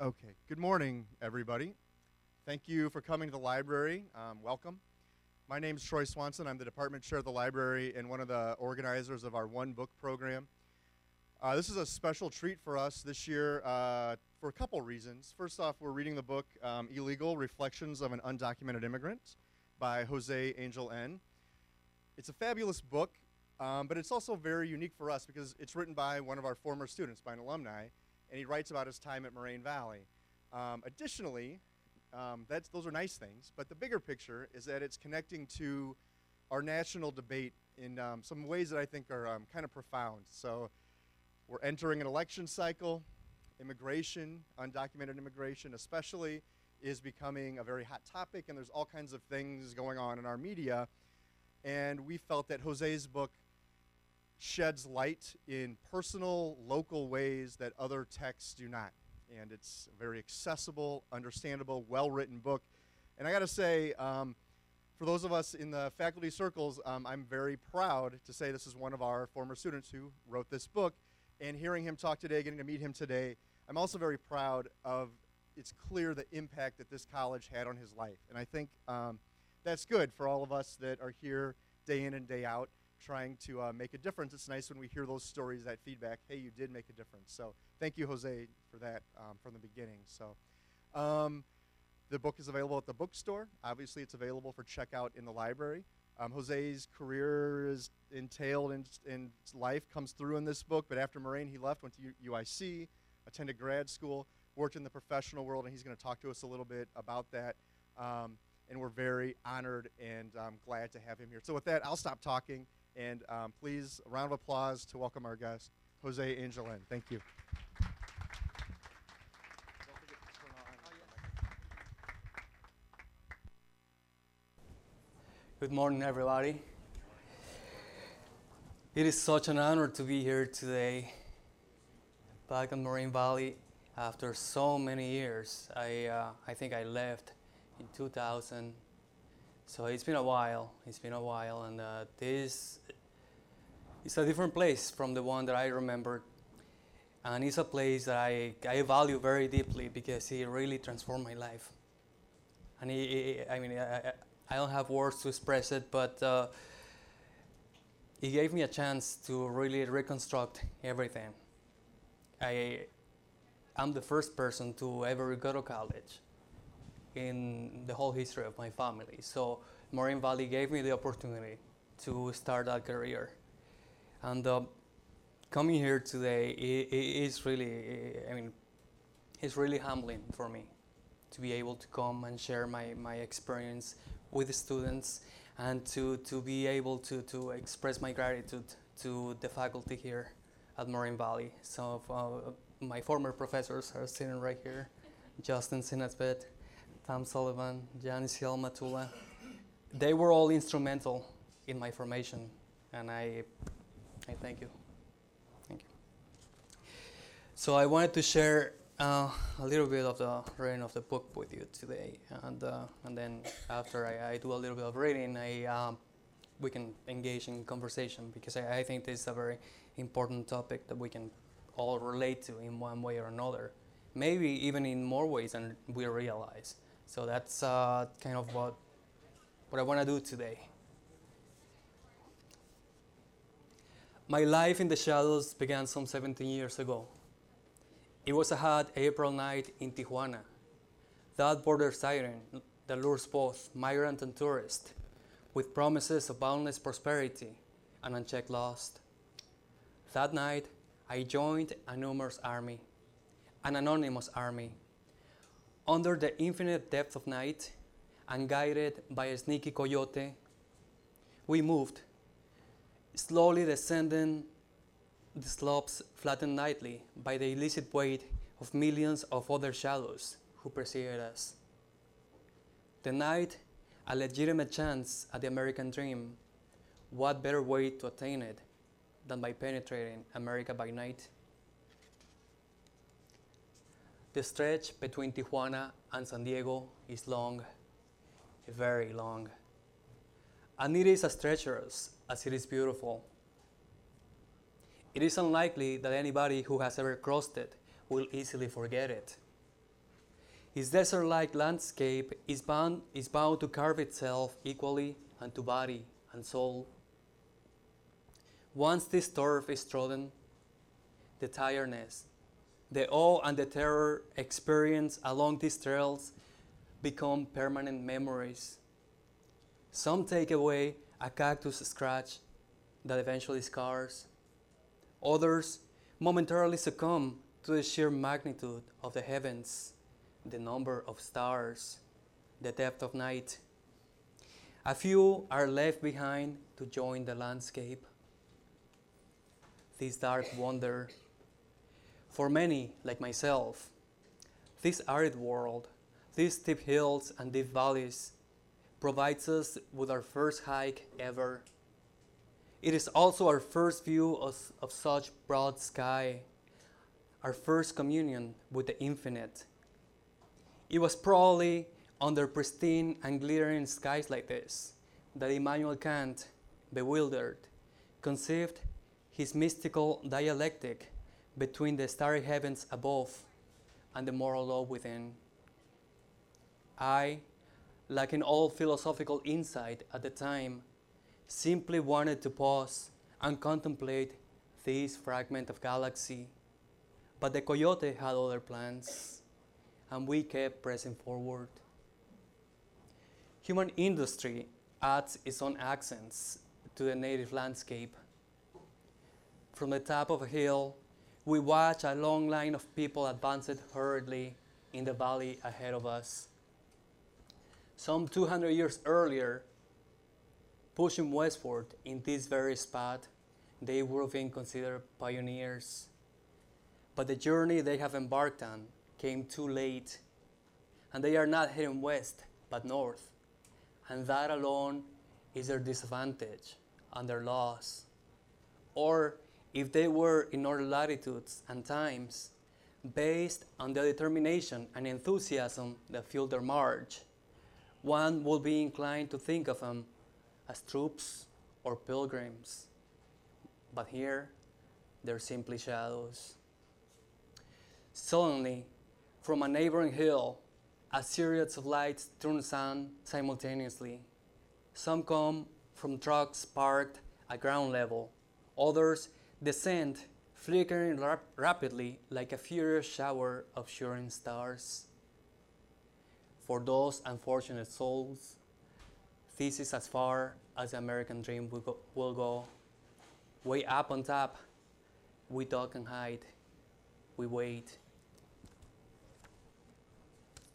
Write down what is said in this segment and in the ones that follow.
Okay, good morning, everybody. Thank you for coming to the library. Um, welcome. My name is Troy Swanson. I'm the department chair of the library and one of the organizers of our One Book program. Uh, this is a special treat for us this year uh, for a couple reasons. First off, we're reading the book um, Illegal Reflections of an Undocumented Immigrant by Jose Angel N. It's a fabulous book, um, but it's also very unique for us because it's written by one of our former students, by an alumni, and he writes about his time at Moraine Valley. Um, additionally, um, those are nice things, but the bigger picture is that it's connecting to our national debate in um, some ways that I think are um, kind of profound. So we're entering an election cycle. Immigration, undocumented immigration especially, is becoming a very hot topic, and there's all kinds of things going on in our media. And we felt that Jose's book sheds light in personal, local ways that other texts do not. And it's a very accessible, understandable, well written book. And I got to say, um, for those of us in the faculty circles, um, I'm very proud to say this is one of our former students who wrote this book. And hearing him talk today, getting to meet him today, I'm also very proud of it's clear the impact that this college had on his life. And I think um, that's good for all of us that are here day in and day out trying to uh, make a difference. It's nice when we hear those stories, that feedback, hey, you did make a difference. So thank you, Jose, for that um, from the beginning. So um, the book is available at the bookstore. Obviously, it's available for checkout in the library. Um, Jose's career is entailed in, in life comes through in this book, but after Moraine, he left, went to UIC, attended grad school, worked in the professional world, and he's going to talk to us a little bit about that. Um, and we're very honored and um, glad to have him here. So, with that, I'll stop talking. And um, please, a round of applause to welcome our guest, Jose Angel N. Thank you. Good morning, everybody. It is such an honor to be here today, back in Moraine Valley after so many years. I, uh, I think I left in 2000, so it's been a while. It's been a while, and uh, this is a different place from the one that I remembered. And it's a place that I, I value very deeply because it really transformed my life. And it, it, I mean, I, I don't have words to express it, but uh, it gave me a chance to really reconstruct everything. I am the first person to ever go to college in the whole history of my family. So Moraine Valley gave me the opportunity to start that career. And uh, coming here today is really, I mean, it's really humbling for me to be able to come and share my, my experience with the students and to, to be able to, to express my gratitude to the faculty here at Moraine Valley. Some of uh, my former professors are sitting right here. Justin Sinasbet, Tom Sullivan, Janice Matula. They were all instrumental in my formation and I, I thank you. Thank you. So I wanted to share uh, a little bit of the reading of the book with you today, and uh, and then after I, I, do a little bit of reading, I um, we can engage in conversation because I, I, think this is a very important topic that we can all relate to in one way or another, maybe even in more ways than we realize. So that's uh, kind of what what I want to do today. My life in the shadows began some 17 years ago. It was a hot April night in Tijuana. That border siren that lures both migrant and tourist with promises of boundless prosperity and unchecked lust. That night, I joined a numerous army, an anonymous army. Under the infinite depth of night and guided by a sneaky coyote, we moved, slowly descending the slopes flattened nightly by the illicit weight of millions of other shadows who preceded us. The night, a legitimate chance at the American dream. What better way to attain it than by penetrating America by night? The stretch between Tijuana and San Diego is long, very long. And it is as treacherous as it is beautiful. It is unlikely that anybody who has ever crossed it will easily forget it. His desert like landscape is bound, is bound to carve itself equally unto body and soul. Once this turf is trodden, the tiredness, the awe, and the terror experienced along these trails become permanent memories. Some take away a cactus scratch that eventually scars. Others momentarily succumb to the sheer magnitude of the heavens, the number of stars, the depth of night. A few are left behind to join the landscape. This dark wonder, for many like myself, this arid world, these steep hills and deep valleys provides us with our first hike ever. It is also our first view of, of such broad sky, our first communion with the infinite. It was probably under pristine and glittering skies like this that Immanuel Kant, bewildered, conceived his mystical dialectic between the starry heavens above and the moral law within. I, lacking all philosophical insight at the time, simply wanted to pause and contemplate this fragment of galaxy. But the coyote had other plans, and we kept pressing forward. Human industry adds its own accents to the native landscape. From the top of a hill, we watch a long line of people advance hurriedly in the valley ahead of us. Some 200 years earlier, pushing westward in this very spot, they would have been considered pioneers. But the journey they have embarked on came too late, and they are not heading west, but north. And that alone is their disadvantage and their loss. Or if they were in other latitudes and times, based on the determination and enthusiasm that fueled their march, one would be inclined to think of them as troops or pilgrims. But here, they're simply shadows. Suddenly, from a neighboring hill, a series of lights turns on simultaneously. Some come from trucks parked at ground level, others descend, flickering rap- rapidly like a furious shower of shooting stars. For those unfortunate souls, this is as far as the American dream will go. Will go. Way up on top, we duck and hide, we wait.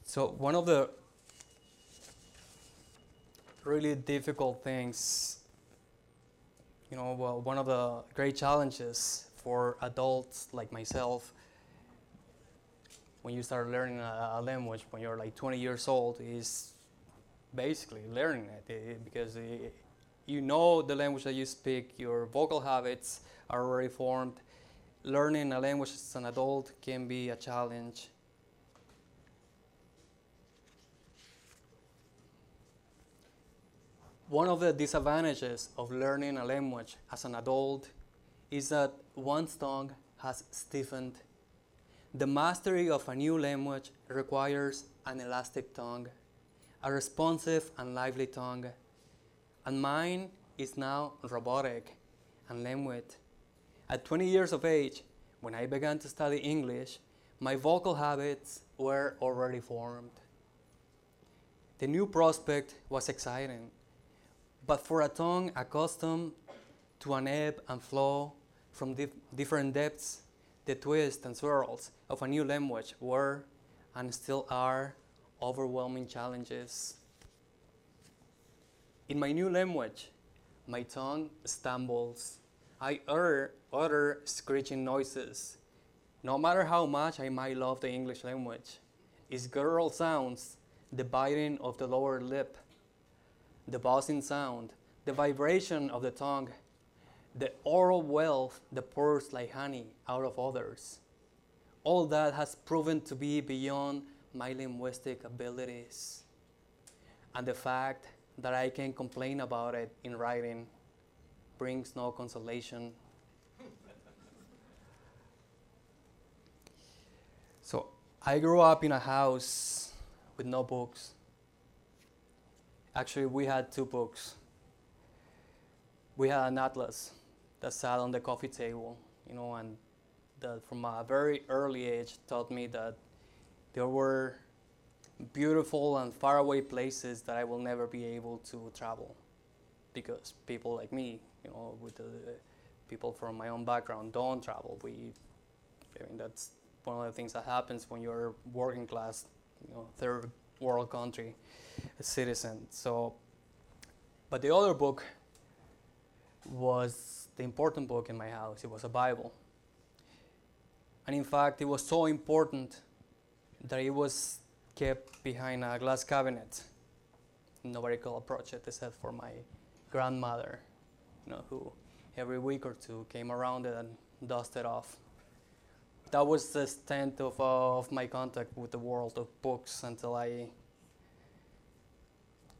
So, one of the really difficult things, you know, well, one of the great challenges for adults like myself when you start learning a, a, language when you're like 20 years old is basically learning it, it because it, you know the language that you speak, your vocal habits are already formed. Learning a language as an adult can be a challenge. One of the disadvantages of learning a language as an adult is that one's tongue has stiffened the mastery of a new language requires an elastic tongue, a responsive and lively tongue. And mine is now robotic and languid. At 20 years of age, when I began to study English, my vocal habits were already formed. The new prospect was exciting, but for a tongue accustomed to an ebb and flow from dif- different depths, the twists and swirls of a new language were and still are overwhelming challenges. In my new language, my tongue stumbles. I utter, utter screeching noises. No matter how much I might love the English language, its guttural sounds, the biting of the lower lip, the buzzing sound, the vibration of the tongue, the oral wealth that pours like honey out of others. All that has proven to be beyond my linguistic abilities. And the fact that I can complain about it in writing brings no consolation. so I grew up in a house with no books. Actually, we had two books. We had an atlas that sat on the coffee table, you know, and that from a very early age taught me that there were beautiful and faraway places that I will never be able to travel because people like me, you know, with the people from my own background don't travel. We, I mean, that's one of the things that happens when you're working class, you know, third world country citizen. So, but the other book was the important book in my house. It was a Bible. And in fact, it was so important that it was kept behind a glass cabinet. Nobody could approach it except for my grandmother, you know, who every week or two came around it and dusted off. That was the extent of, uh, of my contact with the world of books until I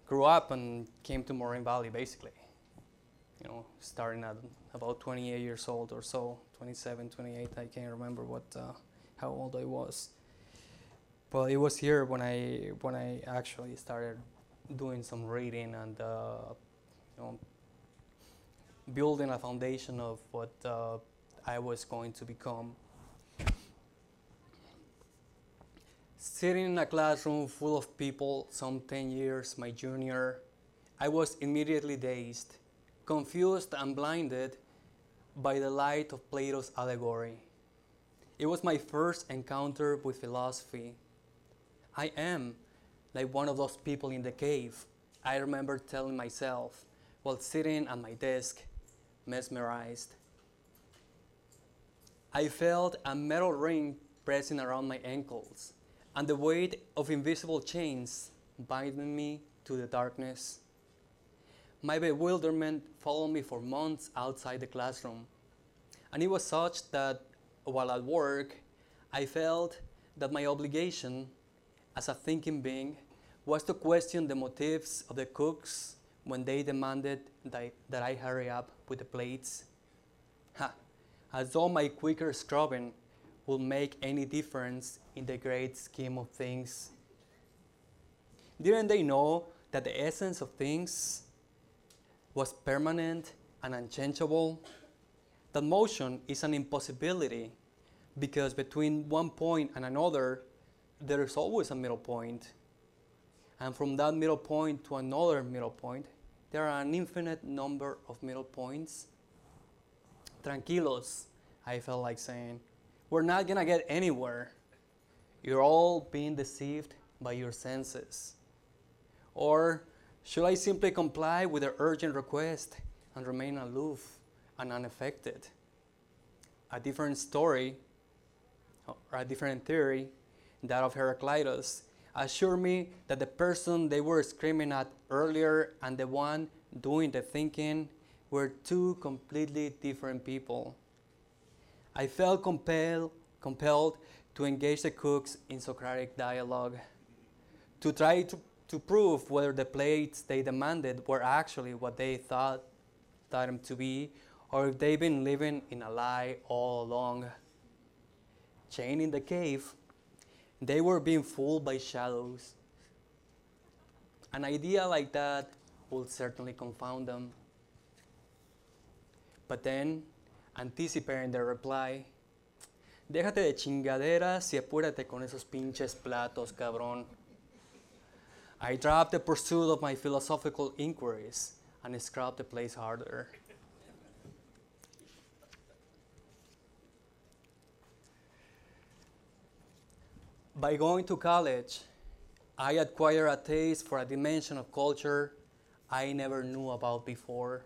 grew up and came to Moraine Valley, basically. You know, starting at about 28 years old or so, 27, 28, I can't remember what, uh, how old I was. But it was here when I when I actually started doing some reading and uh, you know building a foundation of what uh, I was going to become. Sitting in a classroom full of people, some 10 years my junior, I was immediately dazed, confused, and blinded by the light of Plato's allegory. It was my first encounter with philosophy I am like one of those people in the cave. I remember telling myself while sitting at my desk, mesmerized. I felt a metal ring pressing around my ankles and the weight of invisible chains binding me to the darkness. My bewilderment followed me for months outside the classroom, and it was such that while at work, I felt that my obligation as a thinking being was to question the motives of the cooks when they demanded that, that I hurry up with the plates. Ha! As though my quicker scrubbing would make any difference in the great scheme of things. Didn't they know that the essence of things was permanent and unchangeable? That motion is an impossibility because between one point and another there is always a middle point. And from that middle point to another middle point, there are an infinite number of middle points. Tranquilos, I felt like saying, we're not gonna get anywhere. You're all being deceived by your senses. Or should I simply comply with the urgent request and remain aloof and unaffected? A different story or a different theory that of Heraclitus, assured me that the person they were screaming at earlier and the one doing the thinking were two completely different people. I felt compelled, compelled to engage the cooks in Socratic dialogue, to try to, to prove whether the plates they demanded were actually what they thought, thought them to be, or if they'd been living in a lie all along. Chained in the cave, they were being fooled by shadows. An idea like that will certainly confound them. But then, anticipating their reply, déjate de chingaderas y apúrate con esos pinches platos, cabrón. I dropped the pursuit of my philosophical inquiries and scrubbed the place harder. By going to college, I acquired a taste for a dimension of culture I never knew about before.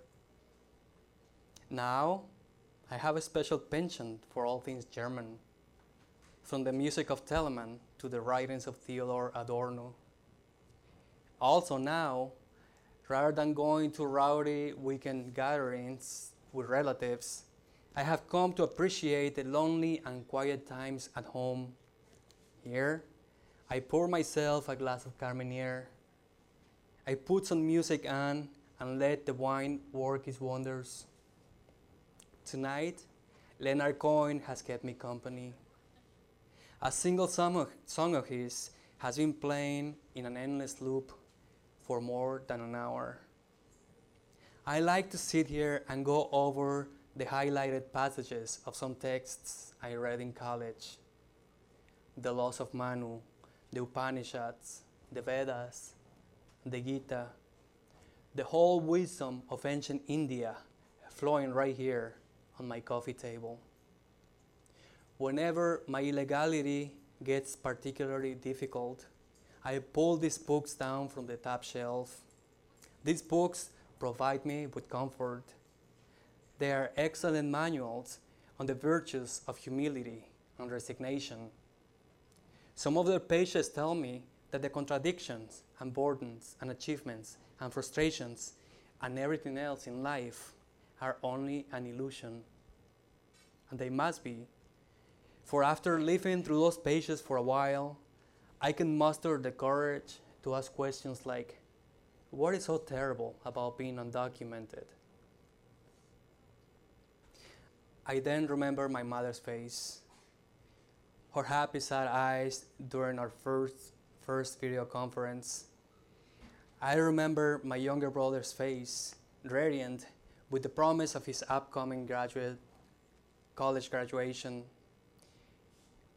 Now, I have a special penchant for all things German, from the music of Telemann to the writings of Theodor Adorno. Also, now, rather than going to rowdy weekend gatherings with relatives, I have come to appreciate the lonely and quiet times at home here, I pour myself a glass of Carmenere. I put some music on and let the wine work its wonders. Tonight, Leonard Cohen has kept me company. A single song of, song of his has been playing in an endless loop for more than an hour. I like to sit here and go over the highlighted passages of some texts I read in college the laws of Manu, the Upanishads, the Vedas, the Gita, the whole wisdom of ancient India flowing right here on my coffee table. Whenever my illegality gets particularly difficult, I pull these books down from the top shelf. These books provide me with comfort. They are excellent manuals on the virtues of humility and resignation. Some of their pages tell me that the contradictions and burdens and achievements and frustrations and everything else in life are only an illusion. And they must be. For after living through those pages for a while, I can muster the courage to ask questions like what is so terrible about being undocumented? I then remember my mother's face, her happy, sad eyes during our first, first video conference. I remember my younger brother's face, radiant with the promise of his upcoming graduate college graduation,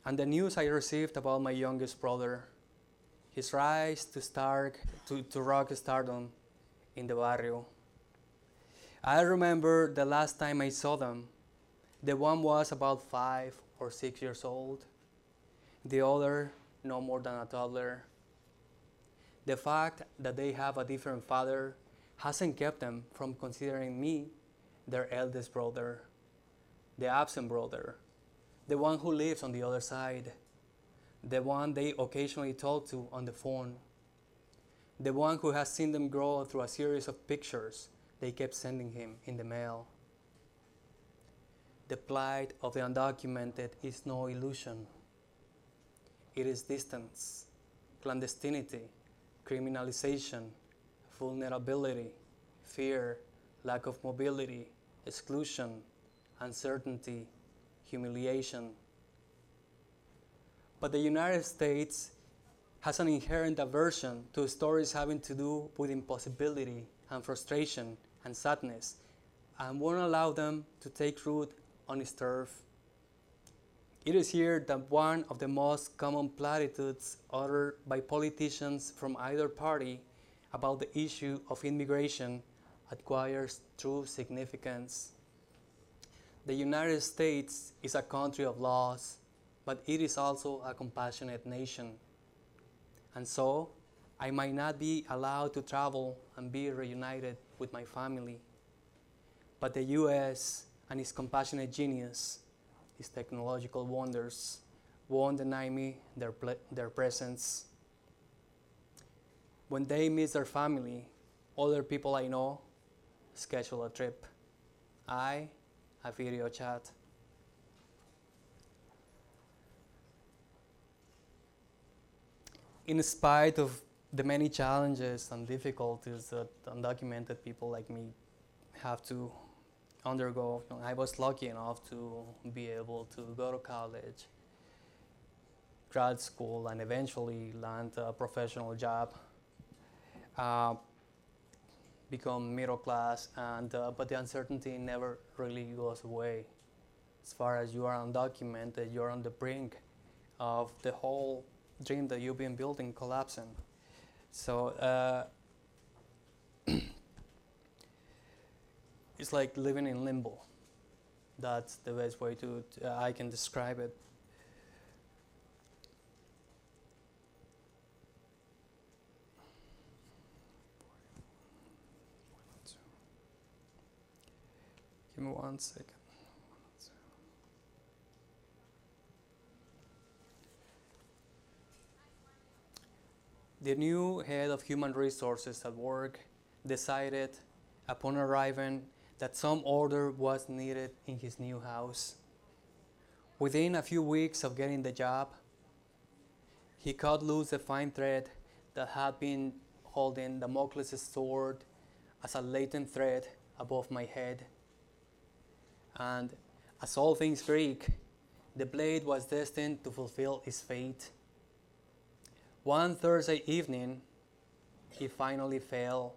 and the news I received about my youngest brother, his rise to, star, to, to rock stardom in the barrio. I remember the last time I saw them. The one was about five or six years old, the other no more than a toddler. The fact that they have a different father hasn't kept them from considering me their eldest brother, the absent brother, the one who lives on the other side, the one they occasionally talk to on the phone, the one who has seen them grow through a series of pictures they kept sending him in the mail. The plight of the undocumented is no illusion. It is distance, clandestinity, criminalization, vulnerability, fear, lack of mobility, exclusion, uncertainty, humiliation. But the United States has an inherent aversion to stories having to do with impossibility and frustration and sadness and won't allow them to take root on its turf. It is here that one of the most common platitudes uttered by politicians from either party about the issue of immigration acquires true significance. The United States is a country of laws, but it is also a compassionate nation. And so, I might not be allowed to travel and be reunited with my family. But the US and its compassionate genius, its technological wonders, won't deny me their, their presence. When they miss their family, other people I know schedule a trip. I, a video chat. In spite of the many challenges and difficulties that undocumented people like me have to undergo, I was lucky enough to be able to go to college, grad school, and eventually land a professional job. Uh, become middle class, and uh, but the uncertainty never really goes away. As far as you are undocumented, you're on the brink of the whole dream that you've been building collapsing. So uh, it's like living in limbo. That's the best way to, to uh, I can describe it. Give me one second. The new head of human resources at work decided upon arriving that some order was needed in his new house. Within a few weeks of getting the job, he cut loose the fine thread that had been holding Damocles' sword as a latent thread above my head. And as all things Greek, the blade was destined to fulfill its fate. One Thursday evening, he finally fell,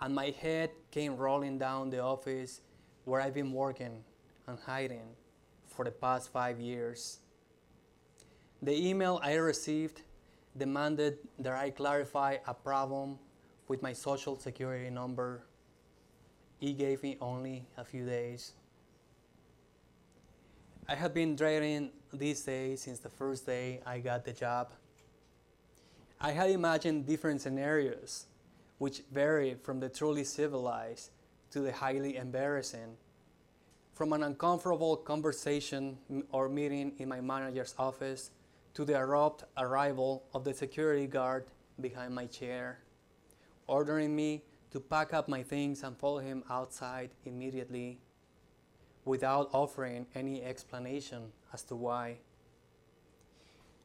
and my head came rolling down the office where I've been working and hiding for the past five years. The email I received demanded that I clarify a problem with my social security number. He gave me only a few days. I have been dreading these days since the first day I got the job. I had imagined different scenarios, which varied from the truly civilized to the highly embarrassing. From an uncomfortable conversation or meeting in my manager's office to the abrupt arrival of the security guard behind my chair, ordering me to pack up my things and follow him outside immediately without offering any explanation as to why.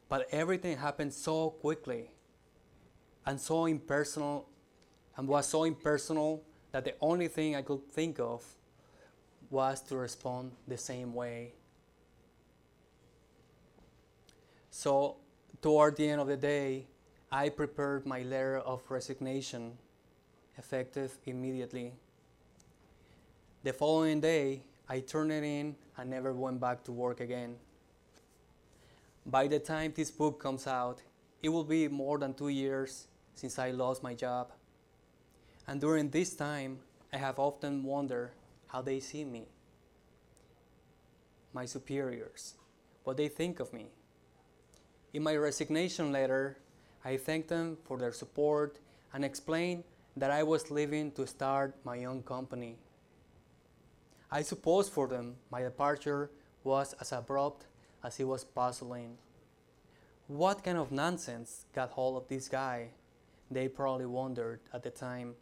But everything happened so quickly and so impersonal and was so impersonal that the only thing I could think of was to respond the same way. So, toward the end of the day, I prepared my letter of resignation, effective immediately. The following day, I turned it in and never went back to work again. By the time this book comes out, it will be more than two years since I lost my job. And during this time, I have often wondered how they see me, my superiors, what they think of me. In my resignation letter, I thanked them for their support and explained that I was leaving to start my own company. I suppose for them my departure was as abrupt as it was puzzling. What kind of nonsense got hold of this guy? They probably wondered at the time.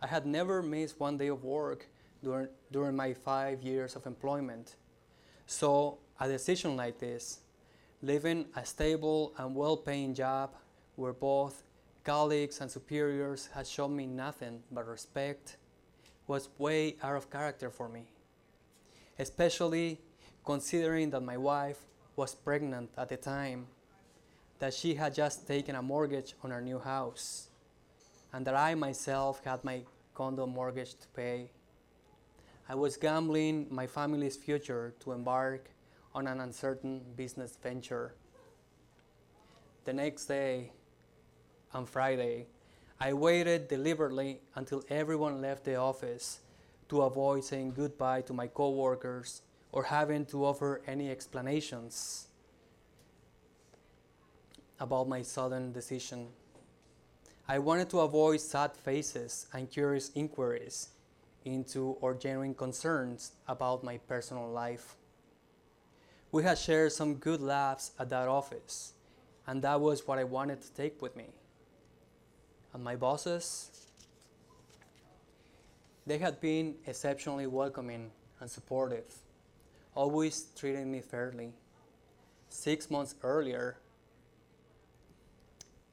I had never missed one day of work during, during my five years of employment. So, a decision like this, leaving a stable and well paying job where both colleagues and superiors had shown me nothing but respect was way out of character for me, especially considering that my wife was pregnant at the time, that she had just taken a mortgage on our new house, and that I myself had my condo mortgage to pay. I was gambling my family's future to embark on an uncertain business venture. The next day, on Friday, I waited deliberately until everyone left the office to avoid saying goodbye to my coworkers or having to offer any explanations about my sudden decision. I wanted to avoid sad faces and curious inquiries into or genuine concerns about my personal life. We had shared some good laughs at that office, and that was what I wanted to take with me my bosses, they had been exceptionally welcoming and supportive, always treating me fairly. Six months earlier,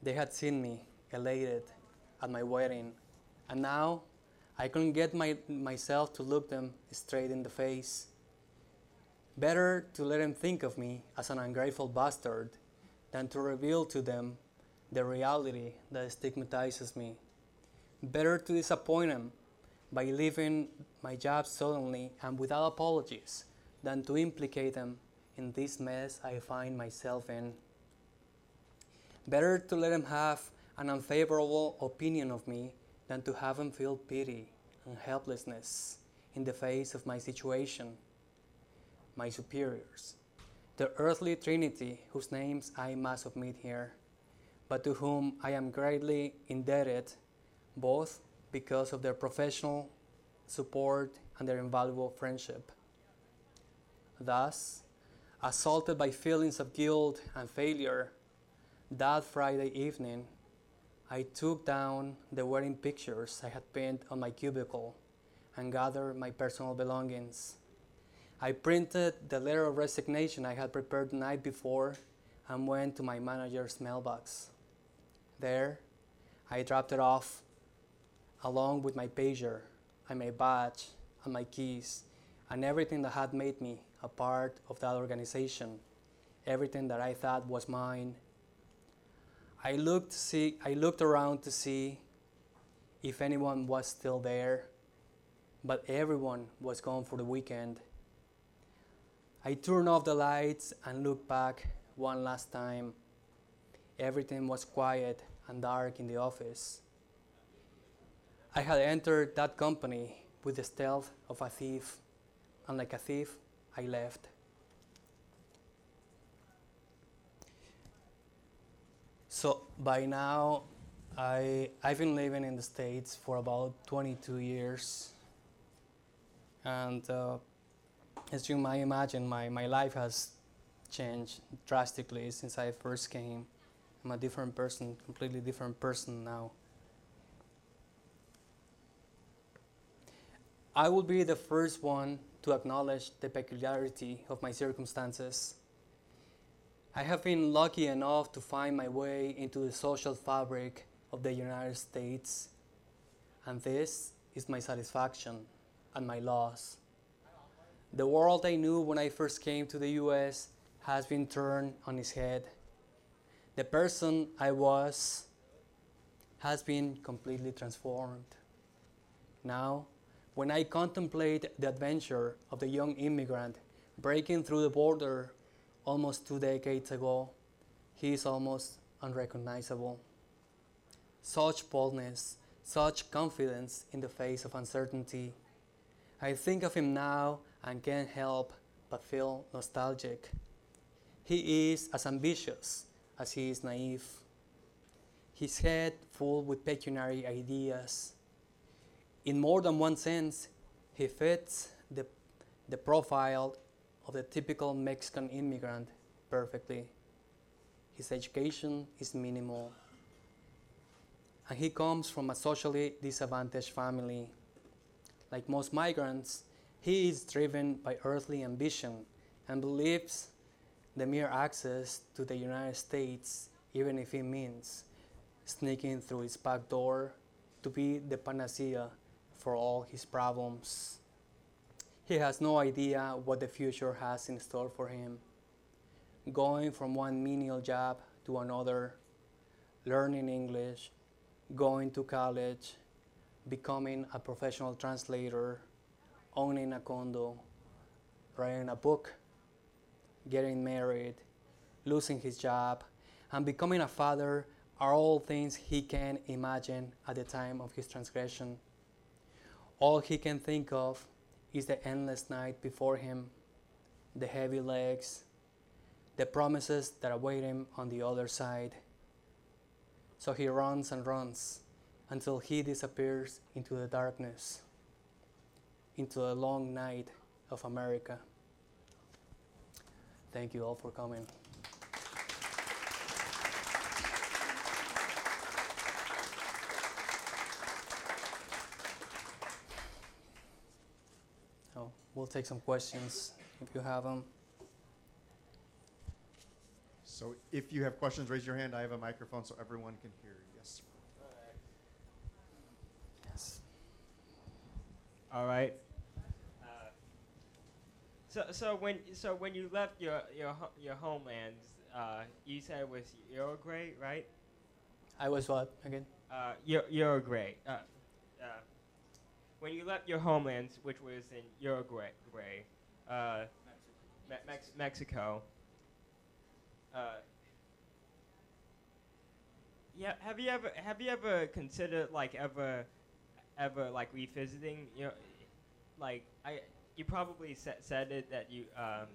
they had seen me elated at my wedding, and now I couldn't get my, myself to look them straight in the face. Better to let them think of me as an ungrateful bastard than to reveal to them the reality that stigmatizes me. Better to disappoint them by leaving my job suddenly and without apologies than to implicate them in this mess I find myself in. Better to let them have an unfavorable opinion of me than to have them feel pity and helplessness in the face of my situation. My superiors, the earthly trinity whose names I must omit here but to whom I am greatly indebted, both because of their professional support and their invaluable friendship. Thus, assaulted by feelings of guilt and failure, that Friday evening, I took down the wedding pictures I had pinned on my cubicle and gathered my personal belongings. I printed the letter of resignation I had prepared the night before and went to my manager's mailbox. There, I dropped it off along with my pager and my badge and my keys and everything that had made me a part of that organization, everything that I thought was mine. I looked see I looked around to see if anyone was still there, but everyone was gone for the weekend. I turned off the lights and looked back one last time. Everything was quiet and dark in the office. I had entered that company with the stealth of a thief, and like a thief, I left. So by now, I, I've been living in the States for about 22 years. And uh, as you might imagine, my, my life has changed drastically since I first came. I'm a different person, completely different person now. I will be the first one to acknowledge the peculiarity of my circumstances. I have been lucky enough to find my way into the social fabric of the United States, and this is my satisfaction and my loss. The world I knew when I first came to the US has been turned on its head. The person I was has been completely transformed. Now, when I contemplate the adventure of the young immigrant breaking through the border almost two decades ago, he is almost unrecognizable. Such boldness, such confidence in the face of uncertainty. I think of him now and can't help but feel nostalgic. He is as ambitious as he is naive. His head full with pecuniary ideas in more than one sense, he fits the, the profile of the typical Mexican immigrant perfectly. His education is minimal. And he comes from a socially disadvantaged family. Like most migrants, he is driven by earthly ambition and believes the mere access to the United States, even if it means sneaking through its back door, to be the panacea for all his problems. He has no idea what the future has in store for him. Going from one menial job to another, learning English, going to college, becoming a professional translator, owning a condo, writing a book, getting married, losing his job, and becoming a father are all things he can imagine at the time of his transgression. All he can think of is the endless night before him, the heavy legs, the promises that await him on the other side. So he runs and runs until he disappears into the darkness, into the long night of America. Thank you all for coming. Oh, we'll take some questions if you have them. So if you have questions, raise your hand. I have a microphone so everyone can hear. Yes. Yes. All right. So so when so when you left your your ho- your homeland, uh, you said it was Uruguay, right? I was what again? Uh, Ur- Uruguay. Uh, uh, when you left your homeland, which was in Uruguay, uh, Me- Mex- Mexico. Uh, yeah, have you ever have you ever considered like ever ever like revisiting you know like I you probably sa- said it that you um,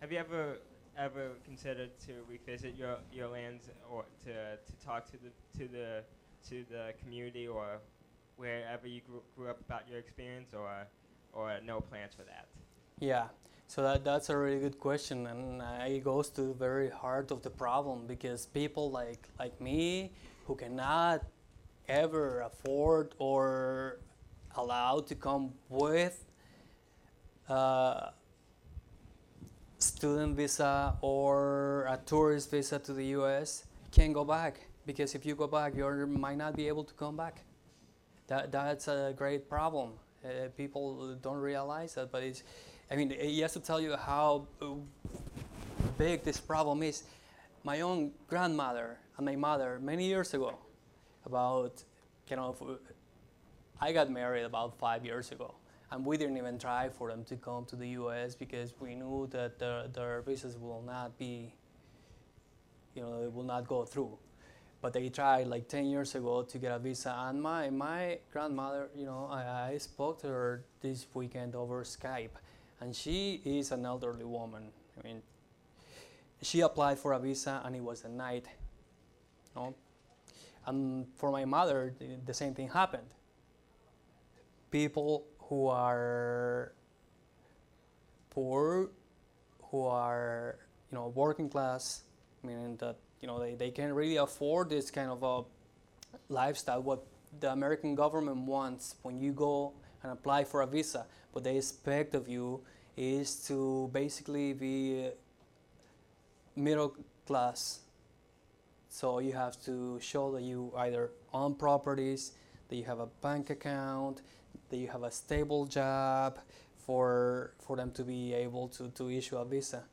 have you ever ever considered to revisit your your lands or to to talk to the to the to the community or wherever you grew, grew up about your experience or or no plans for that? Yeah, so that, that's a really good question, and it goes to the very heart of the problem because people like like me who cannot ever afford or allowed to come with uh, student visa or a tourist visa to the U.S. can't go back because if you go back, you might not be able to come back. That that's a great problem. Uh, people don't realize that, but it's I mean, he has to tell you how big this problem is. my own grandmother and my mother many years ago about kind of I got married about five years ago, and we didn't even try for them to come to the U.S. because we knew that their, their visas will not be, you know, it will not go through. But they tried like 10 years ago to get a visa, and my my grandmother, you know, I, I spoke to her this weekend over Skype, and she is an elderly woman. I mean, she applied for a visa and it was denied. You know? And for my mother, the, the same thing happened. People who are poor, who are you know working class, meaning that you know they, they can't really afford this kind of a lifestyle. What the American government wants when you go and apply for a visa, what they expect of you is to basically be middle class. So you have to show that you either own properties, that you have a bank account, that you have a stable job for for them to be able to, to issue a visa.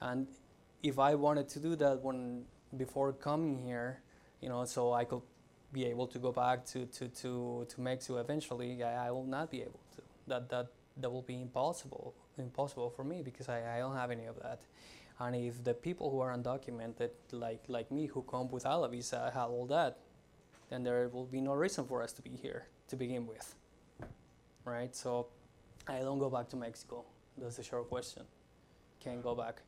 And if I wanted to do that when before coming here, you know, so I could be able to go back to, to, to, to Mexico eventually, I, I will not be able to. That that that will be impossible impossible for me because I, I don't have any of that. And if the people who are undocumented, like like me, who come without a visa, have all that, then there will be no reason for us to be here to begin with, right? So I don't go back to Mexico. That's the short question. Can't go back.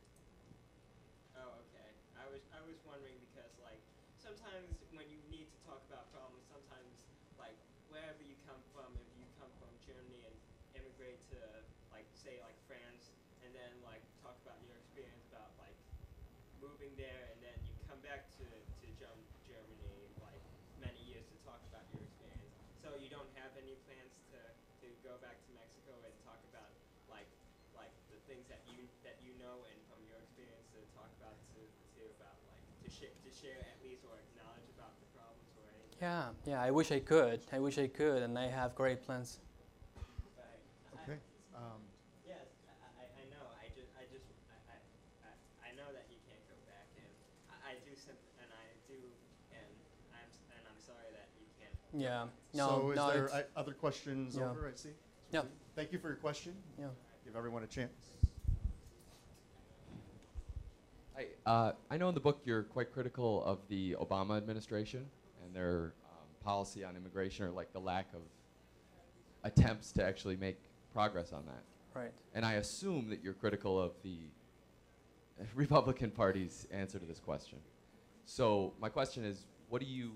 Oh, okay. I was I was wondering because like sometimes when you need to talk about problems, sometimes like wherever you come from, if you come from Germany and immigrate to like say like France, and then like talk about your experience about like moving there, and then you come back to to Germany like many years to talk about your experience. So you don't have any plans go back to Mexico and talk about like like the things that you that you know and from your experience to talk about to to about like to share to share at least or acknowledge about the problems or anything. Yeah, yeah. I wish I could. I wish I could, and I have great plans. Right. Okay. Um, Yes, I, I, I know. I just I just I, I, I, I know that you can't go back and I, I do simp- and I do and I'm and I'm sorry that you can't. go Yeah. Back. No, so is no. there it's- uh, other questions Yeah. over? I see. Yeah. Thank you for your question. yeah. Give everyone a chance. I, uh, I know in the book you're quite critical of the Obama administration and their um, policy on immigration, or like the lack of attempts to actually make progress on that. Right. And I assume that you're critical of the Republican Party's answer to this question. So my question is, what do you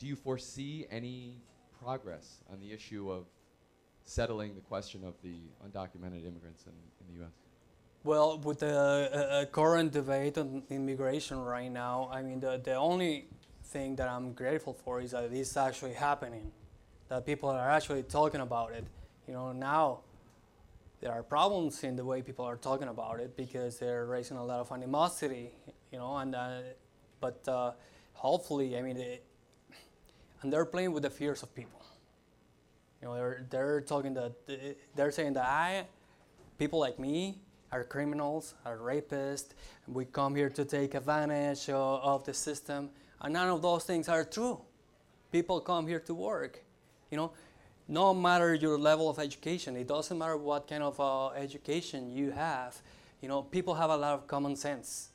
do? You foresee any progress on the issue of settling the question of the undocumented immigrants in, in the U.S.? Well, with the uh, uh, current debate on immigration right now, I mean, the, the only thing that I'm grateful for is that this is actually happening, that people are actually talking about it. You know, now there are problems in the way people are talking about it because they're raising a lot of animosity, you know, and uh, but uh, hopefully, I mean, it, and they're playing with the fears of people. You know, they're they're talking that they're saying that I, people like me, are criminals, are rapists, we come here to take advantage of, the system. And none of those things are true. People come here to work. You know, no matter your level of education, it doesn't matter what kind of uh, education you have. You know, people have a lot of common sense.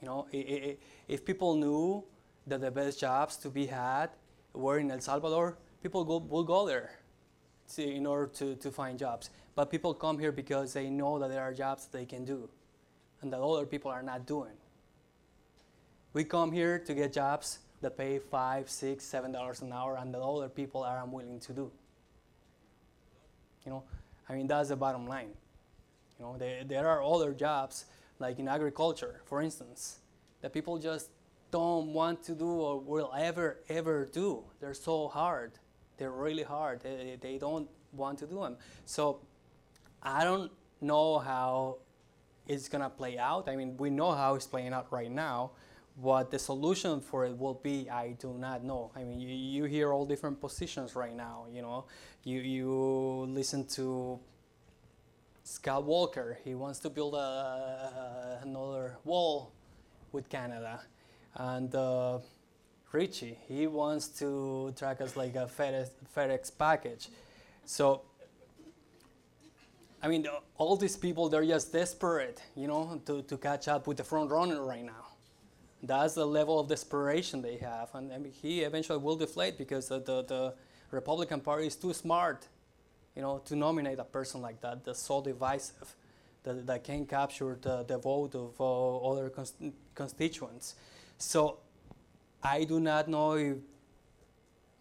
You know, i- i- i- if people knew that the best jobs to be had were in El Salvador, people go, will go there to, in order to, to find jobs. But people come here because they know that there are jobs they can do and that other people are not doing. We come here to get jobs that pay five, six, seven dollars an hour and that other people are unwilling to do. You know, I mean that's the bottom line. You know, there, there are other jobs like in agriculture, for instance, that people just don't want to do or will ever ever do. They're so hard. They're really hard. They, they don't want to do them. So I don't know how it's gonna play out. I mean, we know how it's playing out right now. What the solution for it will be, I do not know. I mean, you, you hear all different positions right now. You know, you you listen to Scott Walker. He wants to build a, another wall with Canada, and uh, Christie he wants to track us like a FedEx, FedEx package. So I mean, all these people, they're just desperate, you know, to, to catch up with the front runner right now. That's the level of desperation they have. And mean, he eventually will deflate because the, the, the Republican Party is too smart, you know, to nominate a person like that that's so divisive, that, that can capture the, the vote of uh, other cons- constituents. So I do not know if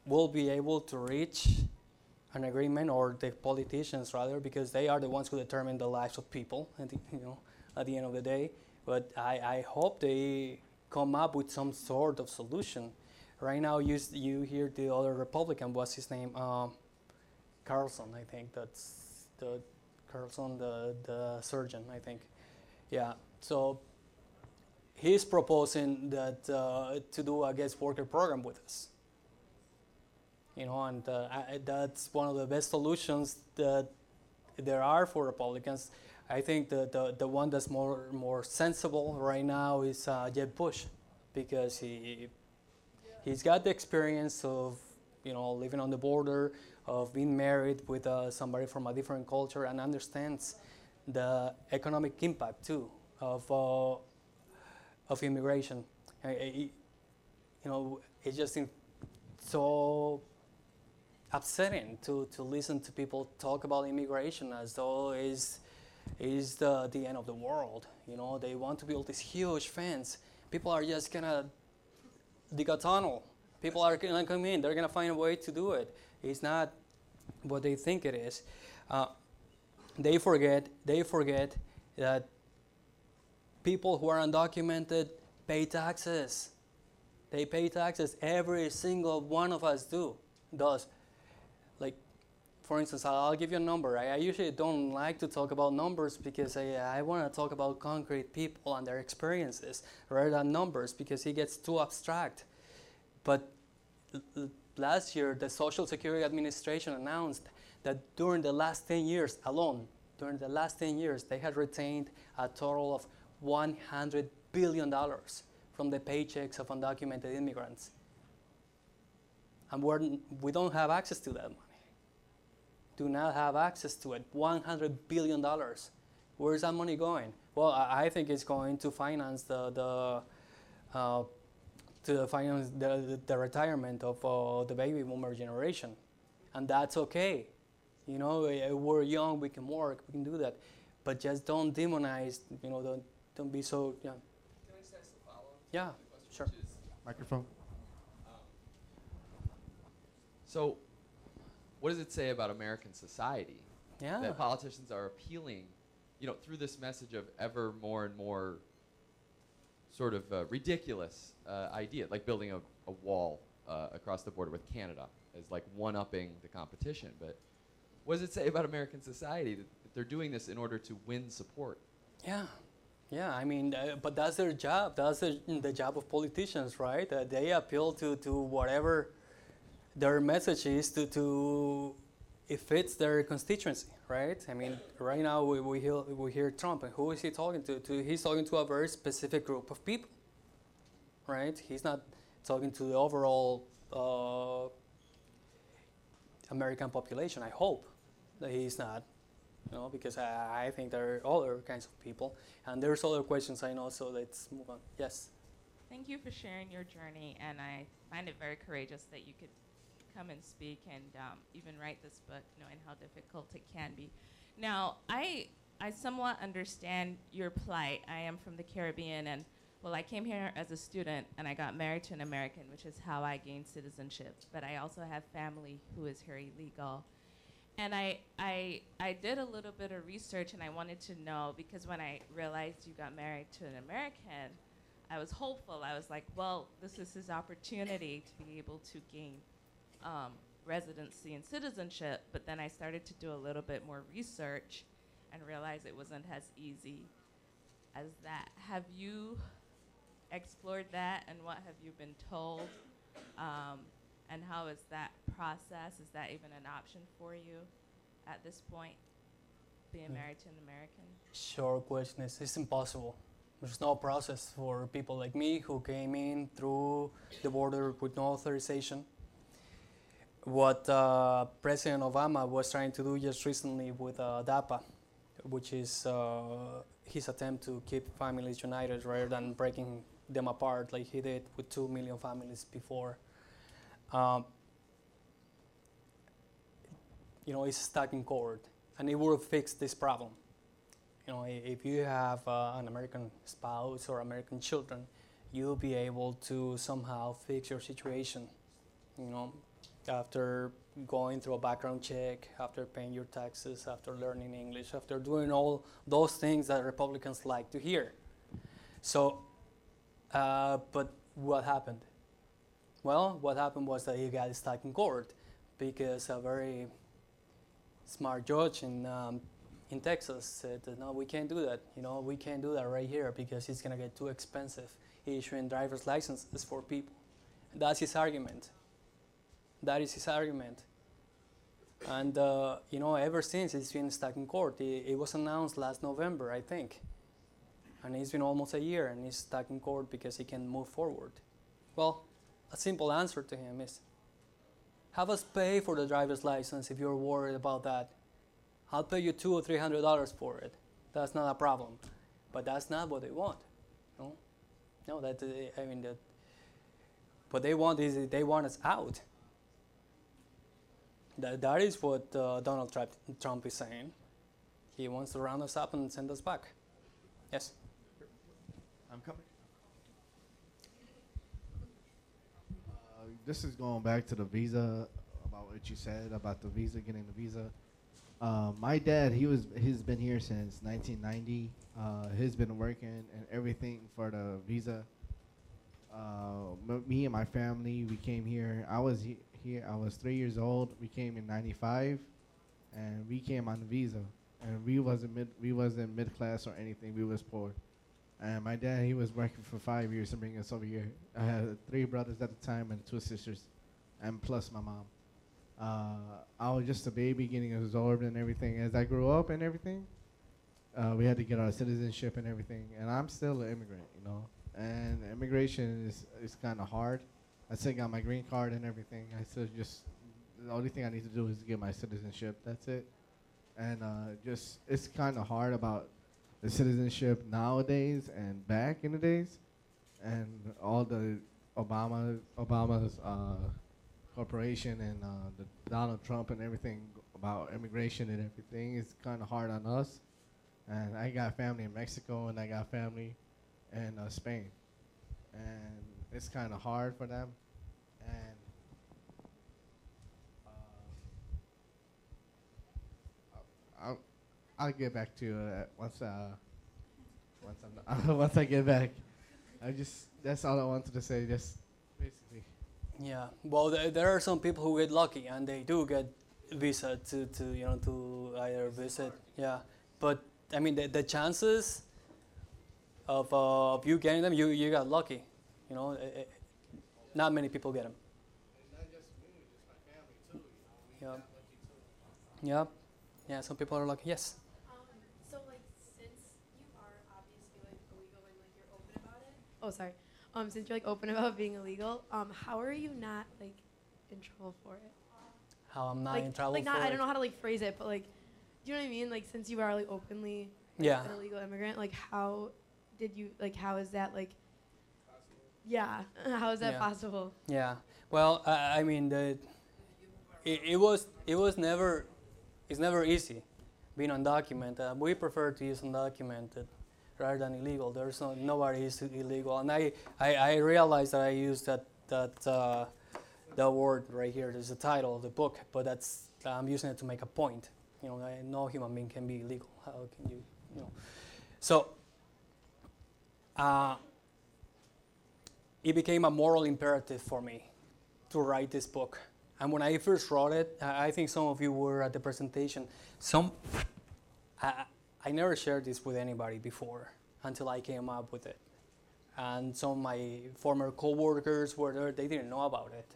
we'll be able to reach an agreement or the politicians rather because they are the ones who determine the lives of people at the, you know at the end of the day. But I, I hope they come up with some sort of solution. Right now you, you hear the other republican what's his name? Um, Carson i think. That's the Carson the, the surgeon i think. Yeah. So he's proposing that uh, to do a guest worker program with us you know, and uh, I, that's one of the best solutions that there are for Republicans. I think the, the, the one that's more more sensible right now is uh, Jeb Bush, because he he's got the experience of you know living on the border, of being married with uh, somebody from a different culture, and understands the economic impact too of uh, of immigration. I, I, you know, it's just so upsetting to, to listen to people talk about immigration as though is is the, the end of the world. You know, they want to build this huge fence. People are just gonna dig a tunnel. People are gonna come in. They're gonna find a way to do it. It's not what they think it is. Uh, they forget. They forget that people who are undocumented pay taxes. They pay taxes. Every single one of us do does like for instance, I'll give you a number. I, I, usually don't like to talk about numbers because I, I want to talk about concrete people and their experiences rather than numbers because it gets too abstract. But last year, the Social Security Administration announced that during the last 10 years alone, during the last 10 years, they had retained a total of $100 billion from the paychecks of undocumented immigrants. And we're, we don't have access to that money do not have access to it. $100 billion. Where is that money going? Well, I, I think it's going to finance the, the uh, to finance the, the, retirement of uh, the baby boomer generation. And that's okay. You know, we're young, we can work, we can do that. But just don't demonize, you know, don't, don't be so, yeah. Can I just ask the follow-up? Yeah, sure. Microphone. So, what does it say about American society Yeah. that politicians are appealing, you know, through this message of ever more and more sort of uh, ridiculous uh, idea, like building a, a wall uh, across the border with Canada as like one-upping the competition. But what does it say about American society that, that they're doing this in order to win support? Yeah, yeah. I mean, uh, but that's their job. That's the, the job of politicians, right? Uh, they appeal to, to whatever their message is to, to it fits their constituency, right? I mean, right now we, we, hear, we hear Trump, and who is he talking to? to? He's talking to a very specific group of people, right? He's not talking to the overall uh, American population. I hope that he's not, you know, because I, I think there are other kinds of people, and there's other questions I know. So let's move on. Yes. Thank you for sharing your journey, and I find it very courageous that you could come and speak and um, even write this book, knowing how difficult it can be. Now, I I somewhat understand your plight. I am from the Caribbean, and well, I came here as a student, and I got married to an American, which is how I gained citizenship. But I also have family who is here illegal. And I, I, I did a little bit of research, and I wanted to know because when I realized you got married to an American, I was hopeful. I was like, well, this is his opportunity to be able to gain um, residency and citizenship, but then I started to do a little bit more research and realized it wasn't as easy as that. Have you explored that and what have you been told? Um, and how is that process? Is that even an option for you at this point, being Hmm. married to an American? Short question is it's impossible. There's no process for people like me who came in through the border with no authorization. What uh, President Obama was trying to do just recently with uh, DAPA, which is uh, his attempt to keep families united rather than breaking them apart like he did with 2 million families before. Um, you know, it's stuck in court, and it will fix this problem. You know, if you have uh, an American spouse or American children, you'll be able to somehow fix your situation. You know, after going through a background check, after paying your taxes, after learning English, after doing all those things that Republicans like to hear. So, uh, but what happened? Well, what happened was that he got stuck in court because a very smart judge in um, in Texas said no, we can't do that. You know, we can't do that right here because it's gonna get too expensive issuing driver's licenses for people. That's his argument. That is his argument. And uh, you know, ever since it's been stuck in court. It, it was announced last November, I think, and it's been almost a year, and he's stuck in court because he can't move forward. Well, a simple answer to him is have us pay for the driver's license if you're worried about that. I'll pay you two or three hundred dollars for it. That's not a problem. But that's not what they want. No, no. That I mean that. What they want is they want us out. That that is what uh, Donald Trump, Trump is saying. He wants to round us up and send us back. Yes. I'm coming. This is going back to the visa about what you said about the visa getting the visa. Uh, my dad, he was he's been here since 1990. Uh, he's been working and everything for the visa. Uh, me and my family, we came here. I was he- here. I was three years old. We came in '95, and we came on the visa. And we wasn't mid. We wasn't mid class or anything. We was poor. And my dad, he was working for five years to bring us over here. I had three brothers at the time and two sisters, and plus my mom. Uh, I was just a baby getting absorbed and everything. As I grew up and everything, uh, we had to get our citizenship and everything. And I'm still an immigrant, you know. And immigration is is kind of hard. I still got my green card and everything. I still just the only thing I need to do is get my citizenship. That's it. And uh, just it's kind of hard about the citizenship nowadays and back in the days, and all the Obama Obama's uh, corporation and uh, the Donald Trump and everything about immigration and everything is kind of hard on us. And I got family in Mexico and I got family in uh, Spain, and it's kind of hard for them. I'll get back to uh, once uh, once I'm once I get back. I just that's all I wanted to say. Just basically. Yeah. Well, there, there are some people who get lucky and they do get visa to, to you know to either visit. Yeah. But I mean the, the chances of uh, of you getting them, you you got lucky. You know, eh, eh, not many people get them. Yeah. Yeah. Yeah. Some people are lucky. Yes. Um, so like since you are obviously like illegal and like you're open about it. Oh, sorry. Um, since you're like open about being illegal, um, how are you not like in trouble for it? How I'm not like, in trouble like not, I don't know how to like phrase it, but like, do you know what I mean? Like since you are like openly like, Yeah. an illegal immigrant, like how did you like how is that like? Yeah, how is that Yeah. possible? Yeah. Well, I, I mean, the, it, it was it was never it's never easy being undocumented. We prefer to use undocumented rather than illegal. There's no nobody is illegal, and I I, I realized that I used that that uh, the word right here. There's the title of the book, but that's I'm using it to make a point. You know, no human being can be illegal. How can you, you know? So. Uh, it became a moral imperative for me to write this book. And when I first wrote it, I think some of you were at the presentation. Some, I never shared this with anybody before until I came up with it. And some of my former coworkers were there; they didn't know about it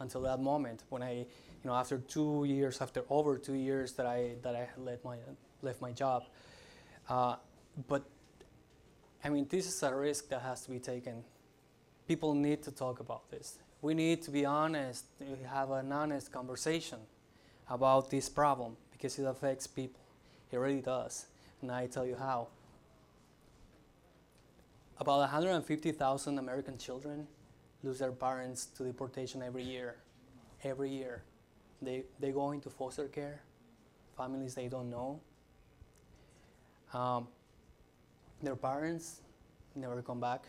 until that moment when I, you know, after two years, after over two years that I that I left my left my job. Uh, but I mean, this is a risk that has to be taken. People need to talk about this. We need to be honest, have an honest conversation about this problem because it affects people. It really does. And I tell you how. About 150,000 American children lose their parents to deportation every year. Every year. They, they go into foster care, families they don't know. Um, their parents never come back.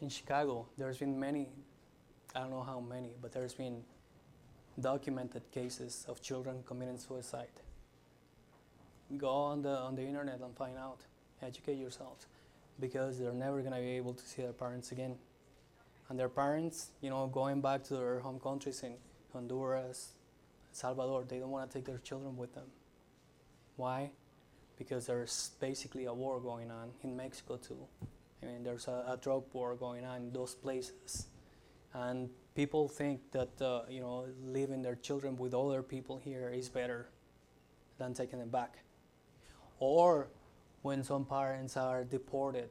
In Chicago, there's been many, I don't know how many, but there's been documented cases of children committing suicide. Go on the on the internet and find out. Educate yourselves, because they're never gonna be able to see their parents again. And their parents, you know, going back to their home countries in Honduras, Salvador, they don't want to take their children with them. Why? Because there's basically a war going on in Mexico too. I mean, there's a, a drug war going on in those places, and people think that uh, you know leaving their children with other people here is better than taking them back. Or when some parents are deported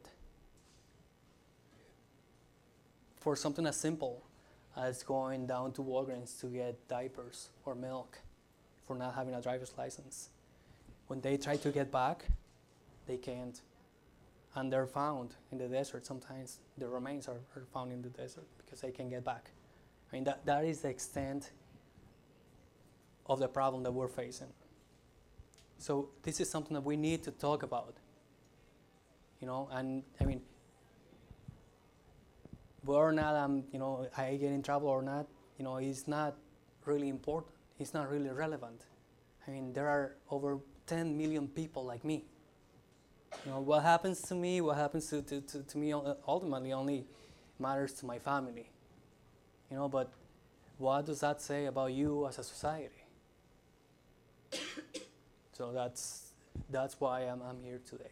for something as simple as going down to Walgreens to get diapers or milk for not having a driver's license. When they try to get back, they can't. And they're found in the desert. Sometimes the remains are, are found in the desert because they can't get back. I mean, that, that is the extent of the problem that we're facing. So this is something that we need to talk about. You know, and I mean, whether or not I'm, you know, I get in trouble or not, you know, it's not really important. It's not really relevant. I mean, there are over 10 million people like me. You know, what happens to me, what happens to, to, to, to me uh, ultimately only matters to my family. You know, but what does that say about you as a society? So that's, that's why I'm, I'm here today.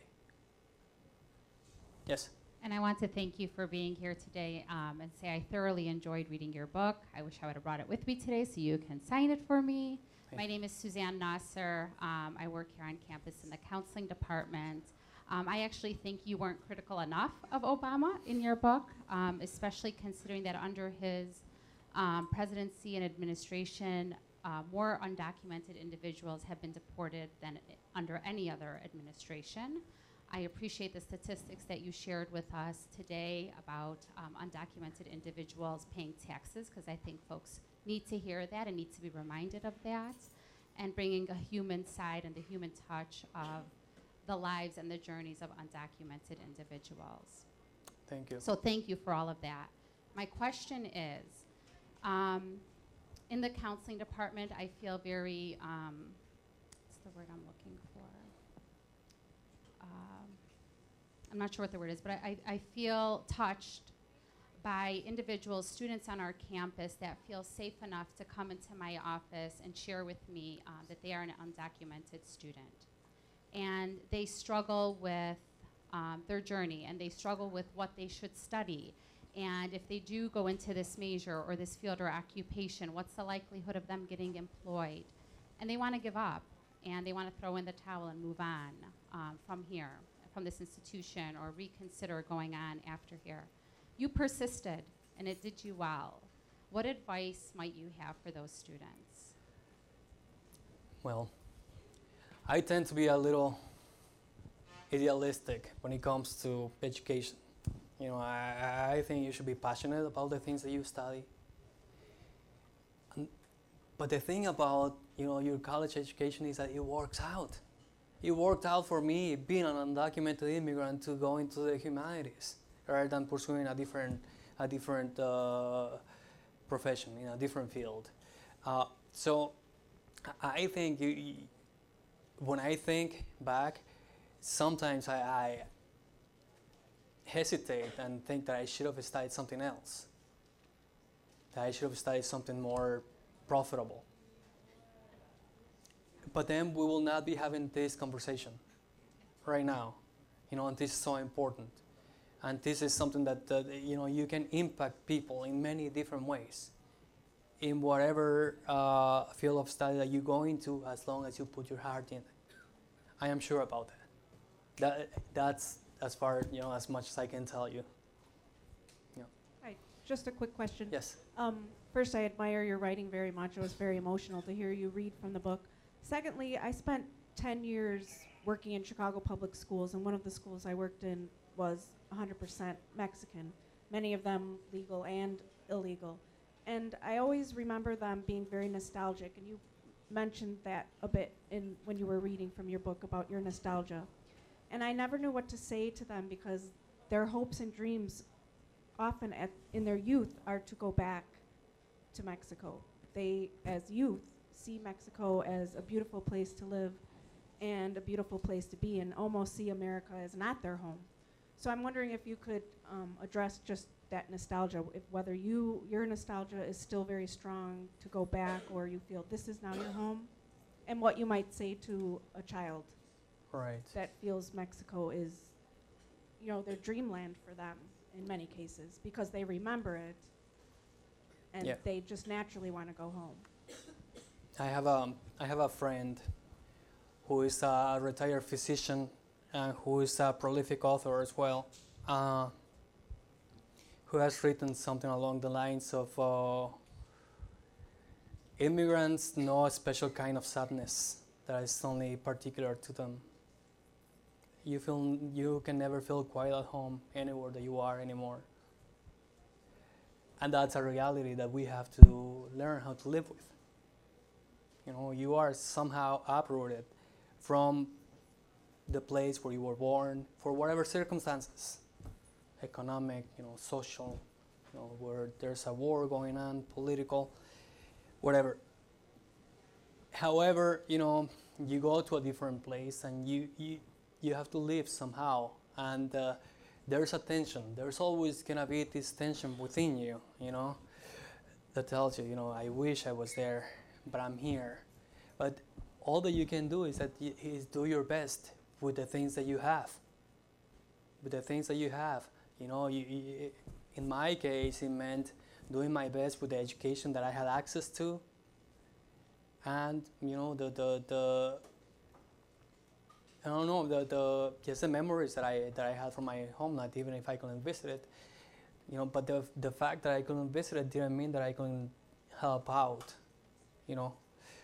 Yes? And I want to thank you for being here today um, and say I thoroughly enjoyed reading your book. I wish I would have brought it with me today so you can sign it for me. Thank My name is Suzanne Nasser. Um, I work here on campus in the counseling department. Um, I actually think you weren't critical enough of Obama in your book, um, especially considering that under his um, presidency and administration, uh, more undocumented individuals have been deported than under any other administration. I appreciate the statistics that you shared with us today about um, undocumented individuals paying taxes, because I think folks need to hear that and need to be reminded of that, and bringing a human side and the human touch of the lives and the journeys of undocumented individuals. Thank you. So thank you for all of that. My question is, um, in the counseling department, I feel very, um, what's the word I'm looking for? Um, I'm not sure what the word is, but I, I, I feel touched by individuals, students on our campus that feel safe enough to come into my office and share with me uh, that they are an undocumented student. And they struggle with um, their journey and they struggle with what they should study. And if they do go into this major or this field or occupation, what's the likelihood of them getting employed? And they want to give up and they want to throw in the towel and move on um, from here, from this institution, or reconsider going on after here. You persisted and it did you well. What advice might you have for those students? Well, I tend to be a little idealistic when it comes to education. You know, I, I think you should be passionate about the things that you study. And, but the thing about you know your college education is that it works out. It worked out for me being an undocumented immigrant to go into the humanities rather than pursuing a different a different uh, profession in a different field. Uh, so I think you, when I think back, sometimes I, I hesitate and think that I should have studied something else. That I should have studied something more profitable. But then we will not be having this conversation right now, you know, and this is so important. And this is something that, that you know you can impact people in many different ways in whatever uh, field of study that you go into as long as you put your heart in it. I am sure about that. that that's as far you know as much as I can tell you. Hi, just a quick question. Yes. Um, first, I admire your writing very much. It was very emotional to hear you read from the book. Secondly, I spent 10 years working in Chicago public schools, and one of the schools I worked in was 100% Mexican, many of them legal and illegal. And I always remember them being very nostalgic, and you mentioned that a bit in when you were reading from your book about your nostalgia. And I never knew what to say to them because their hopes and dreams often at, in their youth are to go back to Mexico. They, as youth, see Mexico as a beautiful place to live and a beautiful place to be, and almost see America as not their home. So I'm wondering if you could um, address just that nostalgia, if whether you your nostalgia is still very strong to go back, or you feel this is now your home, and what you might say to a child Right. that feels Mexico is, you know, their dreamland for them in many cases because they remember it and Yeah. they just naturally want to go home. I have a I have a friend who is a retired physician and who is a prolific author as well. Uh, who has written something along the lines of uh, immigrants know a special kind of sadness that is only particular to them. You feel you can never feel quite at home anywhere that you are anymore. And that's a reality that we have to learn how to live with. You know, you are somehow uprooted from the place where you were born for whatever circumstances economic, you know, social, you know, where there's a war going on, political, whatever. However, you know, you go to a different place and you, you, you have to live somehow. And uh, there's a tension. There's always to be this tension within you, you know, that tells you, you know, I wish I was there, but I'm here. But all that you can do is that y- is do your best with the things that you have. With the things that you have, you know, you, you, in my case, it meant doing my best with the education that I had access to, and you know, the the the. I don't know the the just the memories that I that I had from my homeland, even if I couldn't visit it, you know. But the the fact that I couldn't visit it didn't mean that I couldn't help out, you know.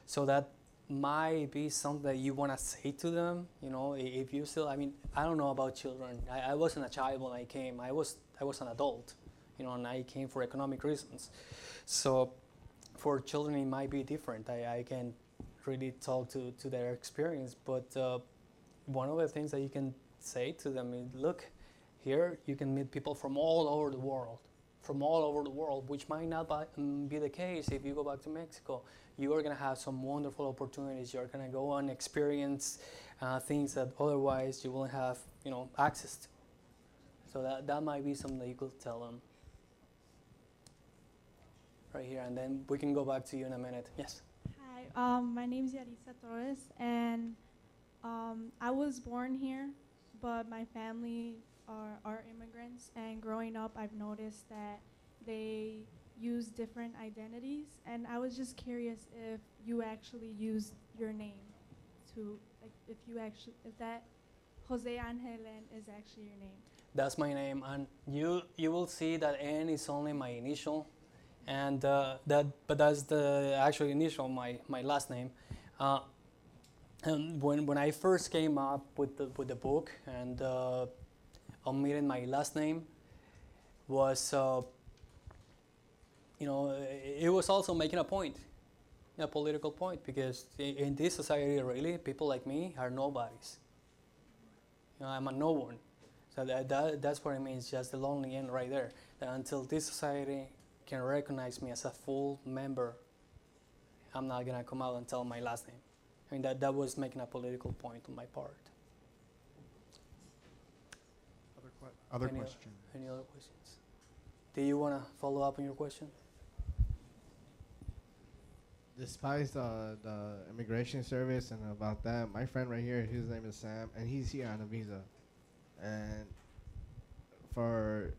So that might be something that you want to say to them, you know. If you still, I mean, I don't know about children. I, I wasn't a child when I came. I was I was an adult, you know, and I came for economic reasons. So for children, it might be different. I, I can't really talk to, to their experience, but uh, one of the things that you can say to them is, look, here you can meet people from all over the world, from all over the world, which might not mm, be the case if you go back to Mexico. You are going to have some wonderful opportunities. You're going to go and experience uh, things that otherwise you won't have, you know, access to. So that, that might be something that you could tell them. Right here, and then we can go back to you in a minute. Yes. Hi, um, my name is Yarisa Torres, and um, I was born here, but my family are, are immigrants. And growing up, I've noticed that they use different identities. And I was just curious if you actually used your name to, like, if you actually, if that Jose Angel N is actually your name. That's my name, and you you will see that N is only my initial, and uh, that but that's the actual initial my my last name. Uh, and when when I first came up with the with the book and uh, omitting my last name was uh, you know it, was also making a point, a political point because in this society really people like me are nobodies. You know, I'm a no one. So that, that, that's what it means, just the lonely N right there. That until this society can recognize me as a full member, I'm not gonna come out and tell my last name. I mean, that, that was making a political point on my part. Other, que- other Any o- question? Any other questions? Do you wanna follow up on your question? Despite the, the immigration service and about that, my friend right here, his name is Sam, and he's here on a visa. And for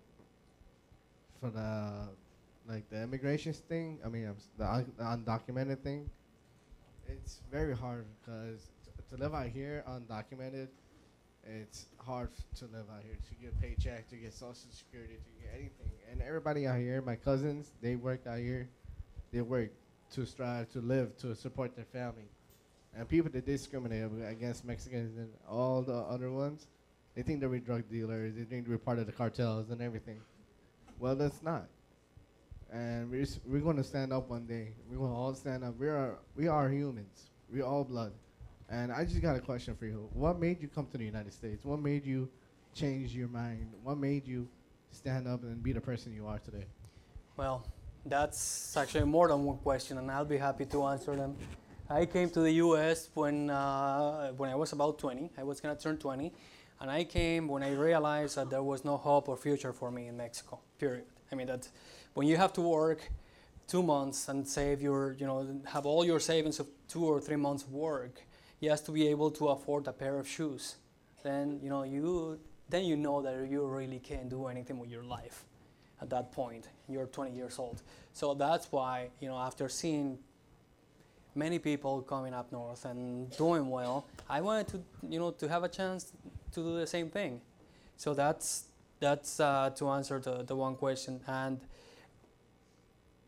for the like the immigration thing, I mean the, the undocumented thing, it's very hard because to live out here undocumented, it's hard to live out here. To get a paycheck, to get social security, to get anything. And everybody out here, my cousins, they work out here. They work to strive to live to support their family. And people that discriminate against Mexicans and all the other ones, they think they're drug dealers. They think we're part of the cartels and everything. Well, that's not. And we're we're gonna stand up one day. We're gonna all stand up. We are we are humans. We're all blood. And I just got a question for you. What made you come to the United States? What made you change your mind? What made you stand up and be the person you are today? Well, that's actually more than one question, and I'll be happy to answer them. I came to the U.S. when uh, when I was about 20. I was gonna turn 20, and I came when I realized that there was no hope or future for me in Mexico. Period. I mean that when you have to work two months and save your, you know, have all your savings of two or three months work, you have to be able to afford a pair of shoes. Then you know you then you know that you really can't do anything with your life at that point. You're 20 years old. So that's why, you know, after seeing many people coming up north and doing well, I wanted to, you know, to have a chance to do the same thing. So that's that's uh, to answer the, the one question. And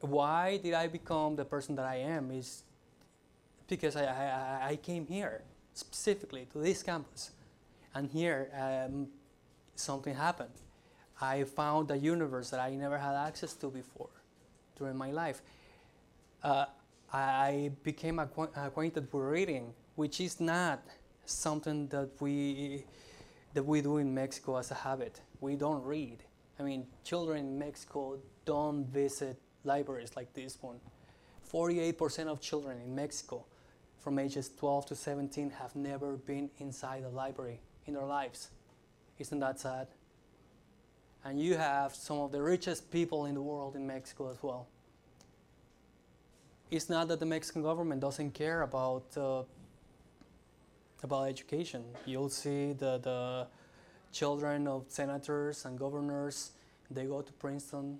why did I become the person that I am is because I, I, I came here specifically to this campus. And here um, something happened. I found a universe that I never had access to before during my life. Uh, I became acquaint- acquainted with reading, which is not something that we that we do in Mexico as a habit. We don't read. I mean, children in Mexico don't visit libraries like this one. 48% of children in Mexico from ages 12 to 17 have never been inside a library in their lives. Isn't that sad? And you have some of the richest people in the world in Mexico as well. It's not that the Mexican government doesn't care about uh, about education. You'll see the, the children of senators and governors, they go to Princeton,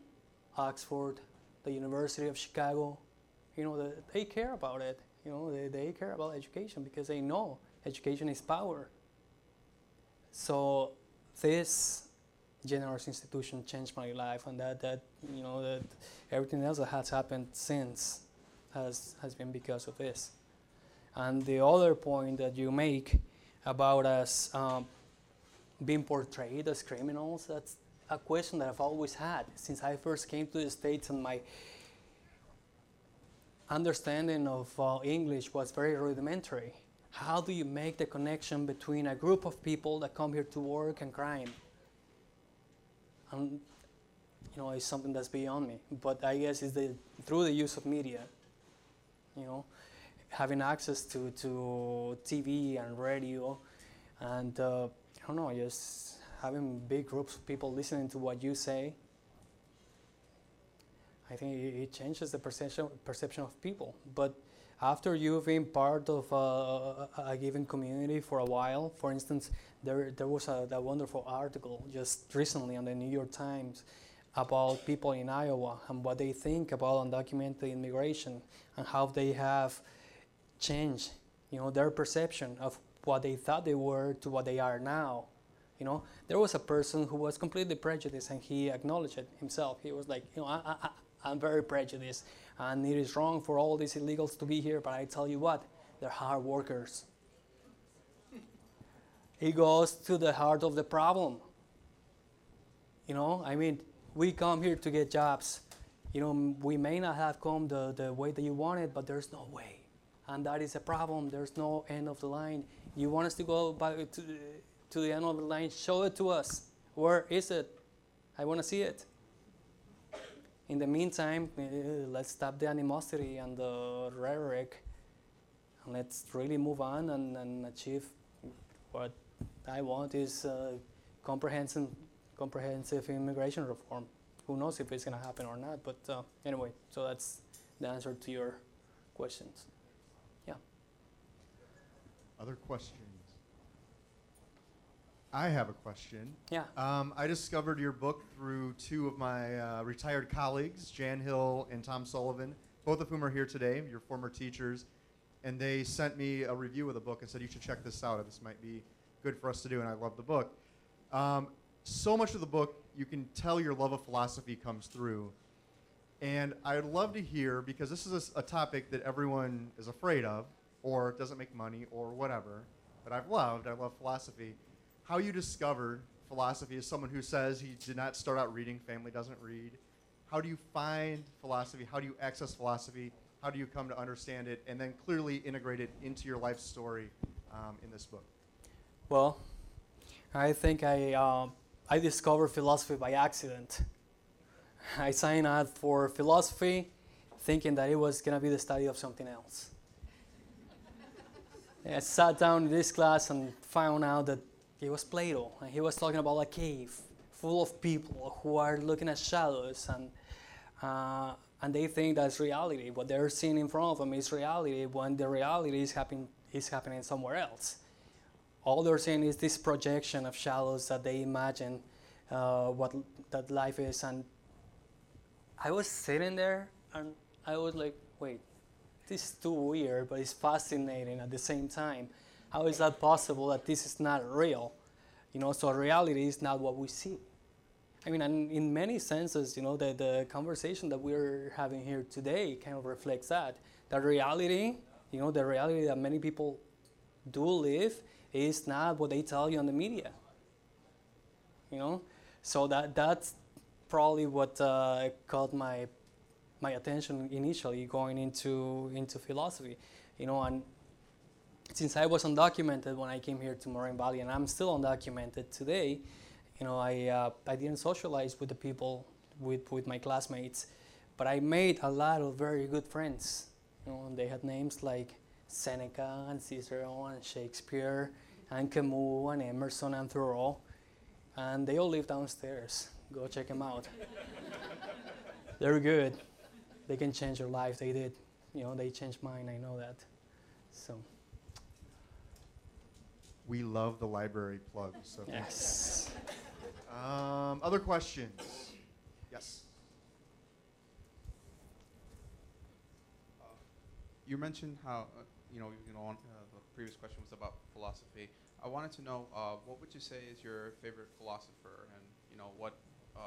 Oxford, the University of Chicago. You know, the, they care about it. You know, they, they care about education because they know education is power. So this generous institution changed my life, and that, that you know that everything else that has happened since has has been because of this. And the other point that you make about us um, being portrayed as criminals, that's a question that I've always had since I first came to the States and my understanding of uh, English was very rudimentary. How do you make the connection between a group of people that come here to work and crime? And you know, it's something that's beyond me. But I guess it's the through the use of media, you know, having access to, to TV and radio, and uh, I don't know, just having big groups of people listening to what you say. I think it, changes the perception perception of people. But after you've been part of uh, a, a given community for a while, for instance, there there was a that wonderful article just recently on the New York Times about people in Iowa and what they think about undocumented immigration and how they have changed, you know, their perception of what they thought they were to what they are now. You know, there was a person who was completely prejudiced and he acknowledged it himself. He was like, you know, I, I, I'm very prejudiced and it is wrong for all these illegals to be here, but I tell you what, they're hard workers. he goes to the heart of the problem. You know, I mean, we come here to get jobs. You know, we may not have come the, the way that you wanted, but there's no way. And that is a problem. There's no end of the line. You want us to go back to to the end of the line? Show it to us. Where is it? I want to see it. In the meantime, uh, let's stop the animosity and the rhetoric, and let's really move on and, and achieve what I want is uh, comprehensive, comprehensive immigration reform. Who knows if it's going to happen or not? But uh, anyway, so that's the answer to your questions. Yeah. Other questions? I have a question. Yeah. Um, I discovered your book through two of my uh, retired colleagues, Jan Hill and Tom Sullivan, both of whom are here today, your former teachers. And they sent me a review of the book and said, you should check this out. This might be good for us to do, and I love the book. Um, so much of the book, you can tell your love of philosophy comes through. And I'd love to hear, because this is a topic that everyone is afraid of, or doesn't make money, or whatever, but I've loved, I love philosophy, how you discovered philosophy as someone who says he did not start out reading, family doesn't read. How do you find philosophy? How do you access philosophy? How do you come to understand it? And then clearly integrate it into your life story um, in this book. Well, I think I um, I discovered philosophy by accident. I signed up for philosophy, thinking that it was gonna be the study of something else. I sat down in this class and found out that it was Plato, and he was talking about a cave full of people who are looking at shadows, and uh, and they think that's reality. What they're seeing in front of them is reality, when the reality is happening is happening somewhere else all they're seeing is this projection of shadows that they imagine uh, what that life is and i was sitting there and i was like wait this is too weird but it's fascinating at the same time how is that possible that this is not real you know so reality is not what we see i mean and in many senses you know the, the conversation that we're having here today kind of reflects that the reality you know the reality that many people do live is not what they tell you on the media. You know, so that that's probably what uh, caught my my attention initially going into into philosophy. You know, and since I was undocumented when I came here to Moraine Valley, and I'm still undocumented today, you know, I uh, I didn't socialize with the people with with my classmates, but I made a lot of very good friends. You know, and they had names like Seneca and Cicero and Shakespeare and Camus and Emerson and Thoreau, and they all live downstairs. Go check them out. They're good. They can change your life. They did. You know, they changed mine. I know that. So We love the library plugs. So thank yes. Um, other questions? Yes. You mentioned how, uh, you know, you know, on, uh, the previous question was about philosophy. I wanted to know, uh, what would you say is your favorite philosopher, and you know, what uh,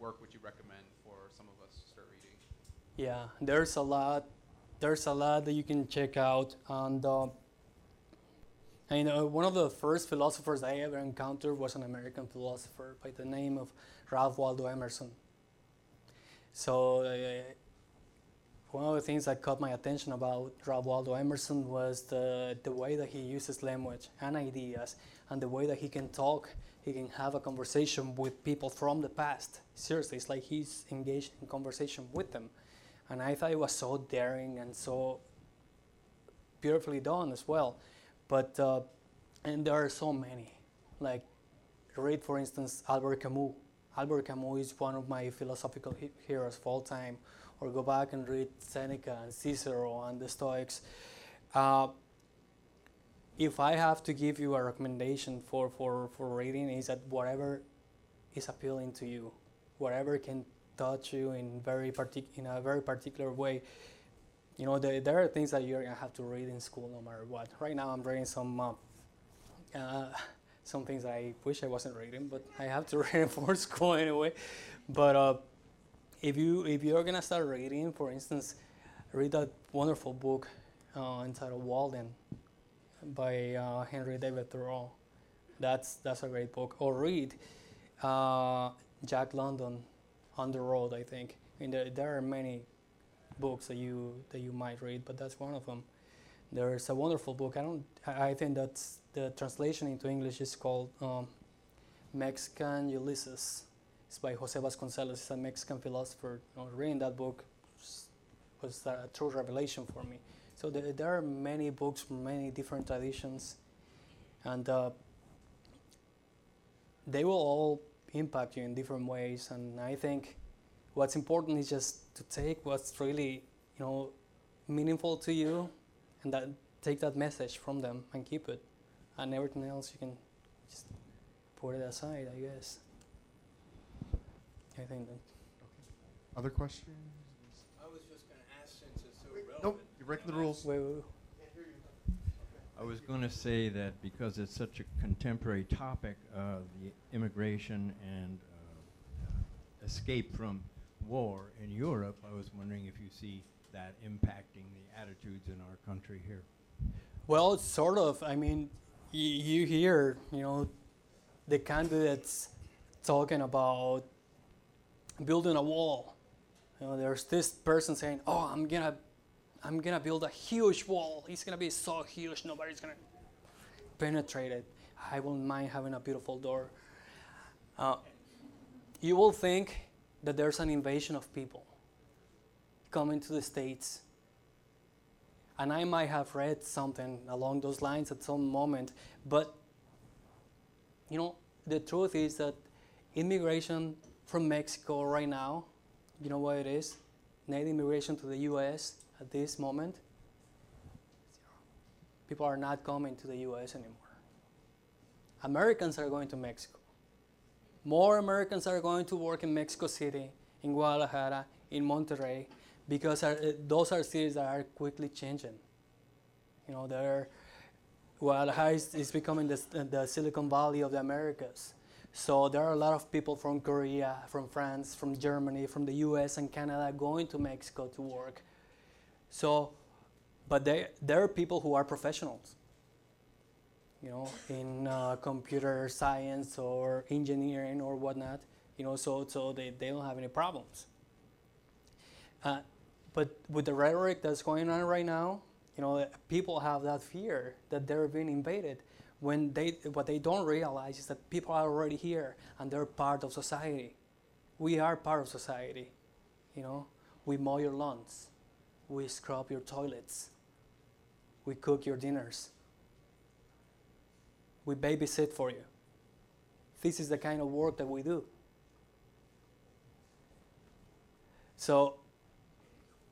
work would you recommend for some of us to start reading? Yeah, there's a lot. There's a lot that you can check out. And and uh, one of the first philosophers I ever encountered was an American philosopher by the name of Ralph Waldo Emerson. So uh, one of the things that caught my attention about Ralph Waldo Emerson was the the way that he uses language and ideas, and the way that he can talk. He can have a conversation with people from the past. Seriously, it's like he's engaged in conversation with them and I thought it was so daring and so beautifully done as well. But uh, and there are so many. Like read, for instance, Albert Camus. Albert Camus is one of my philosophical he- heroes of all time. Or go back and read Seneca and Cicero and the Stoics. Uh, if I have to give you a recommendation for, for, for reading, is that whatever is appealing to you, whatever can touch you in very partic- in a very particular way. You know, there, there are things that you're gonna have to read in school no matter what. Right now, I'm reading some uh, uh, some things that I wish I wasn't reading, but I have to read it for school anyway. But uh, if you if you're gonna start reading, for instance, read that wonderful book uh, entitled Walden by uh, Henry David Thoreau. That's that's a great book. Or read uh, Jack London on the road. I think. I mean, there, there are many books that you that you might read, but that's one of them. There's a wonderful book. I don't. I think that's the translation into English is called um, Mexican Ulysses. It's by Jose Vasconcelos. It's a Mexican philosopher. You know, reading that book was, a true revelation for me. So there, there are many books from many different traditions, and uh, they will all impact you in different ways. And I think what's important is just to take what's really, you know, meaningful to you, and that take that message from them and keep it, and everything else you can just put it aside. I guess. I think that. Other questions? I was just going to ask since it's so relevant. Nope, you're breaking the rules. Wait, wait, wait. I was going to say that because it's such a contemporary topic, uh, the immigration and uh, escape from war in Europe, I was wondering if you see that impacting the attitudes in our country here. Well, it's sort of. I mean, you hear, you know, the candidates talking about building a wall. You know, there's this person saying, "Oh, I'm gonna, I'm gonna build a huge wall. It's gonna be so huge, nobody's gonna penetrate it. I won't mind having a beautiful door." Uh, you will think that there's an invasion of people coming to the states and I might have read something along those lines at some moment, but you know, the truth is that immigration from Mexico right now, you know what it is? Net immigration to the US at this moment, people are not coming to the US anymore. Americans are going to Mexico. More Americans are going to work in Mexico City, in Guadalajara, in Monterrey, because uh, those are cities that are quickly changing. You know, they're Guadalajara is, is becoming the, the Silicon Valley of the Americas. So there are a lot of people from Korea, from France, from Germany, from the U.S. and Canada going to Mexico to work. So, but there are people who are professionals. You know, in uh, computer science or engineering or whatnot. You know, so so they, they don't have any problems. Uh, but with the rhetoric that's going on right now, you know, people have that fear that they're being invaded. When they, what they don't realize is that people are already here and they're part of society. We are part of society. You know, we mow your lawns, we scrub your toilets, we cook your dinners, we babysit for you. This is the kind of work that we do. So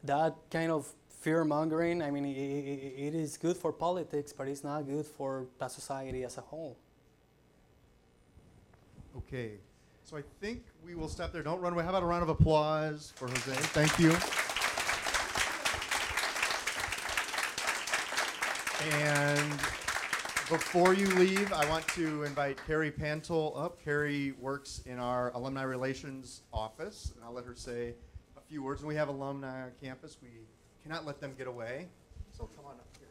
that kind of fear mongering, I mean, i i it is good for politics, but it's not good for the society as a whole. Okay, so I think we will stop there. Don't run away. How about a round of applause for Jose? Thank you. And before you leave, I want to invite Carrie Pantel up. Carrie works in our alumni relations office, and I'll let her say a few words. And we have alumni on campus. We cannot let them get away. So come on up here.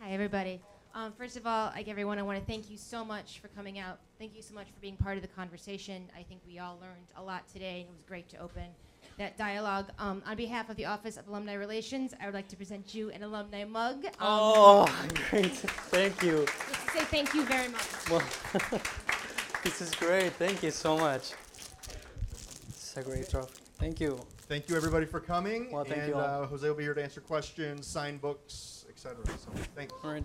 Hi, everybody. Um, first of all, like everyone, I want to thank you so much for coming out. Thank you so much for being part of the conversation. I think we all learned a lot today, and it was great to open that dialogue. Um, on behalf of the Office of Alumni Relations, I would like to present you an alumni mug. Um, Oh, great. Thank you. Just to say thank you very much. Well, this is great. Thank you so much. It's a great trophy. Thank you. Thank you, everybody, for coming. Well, thank and you all. Uh, Jose will be here to answer questions, sign books, etc. So thanks. All right.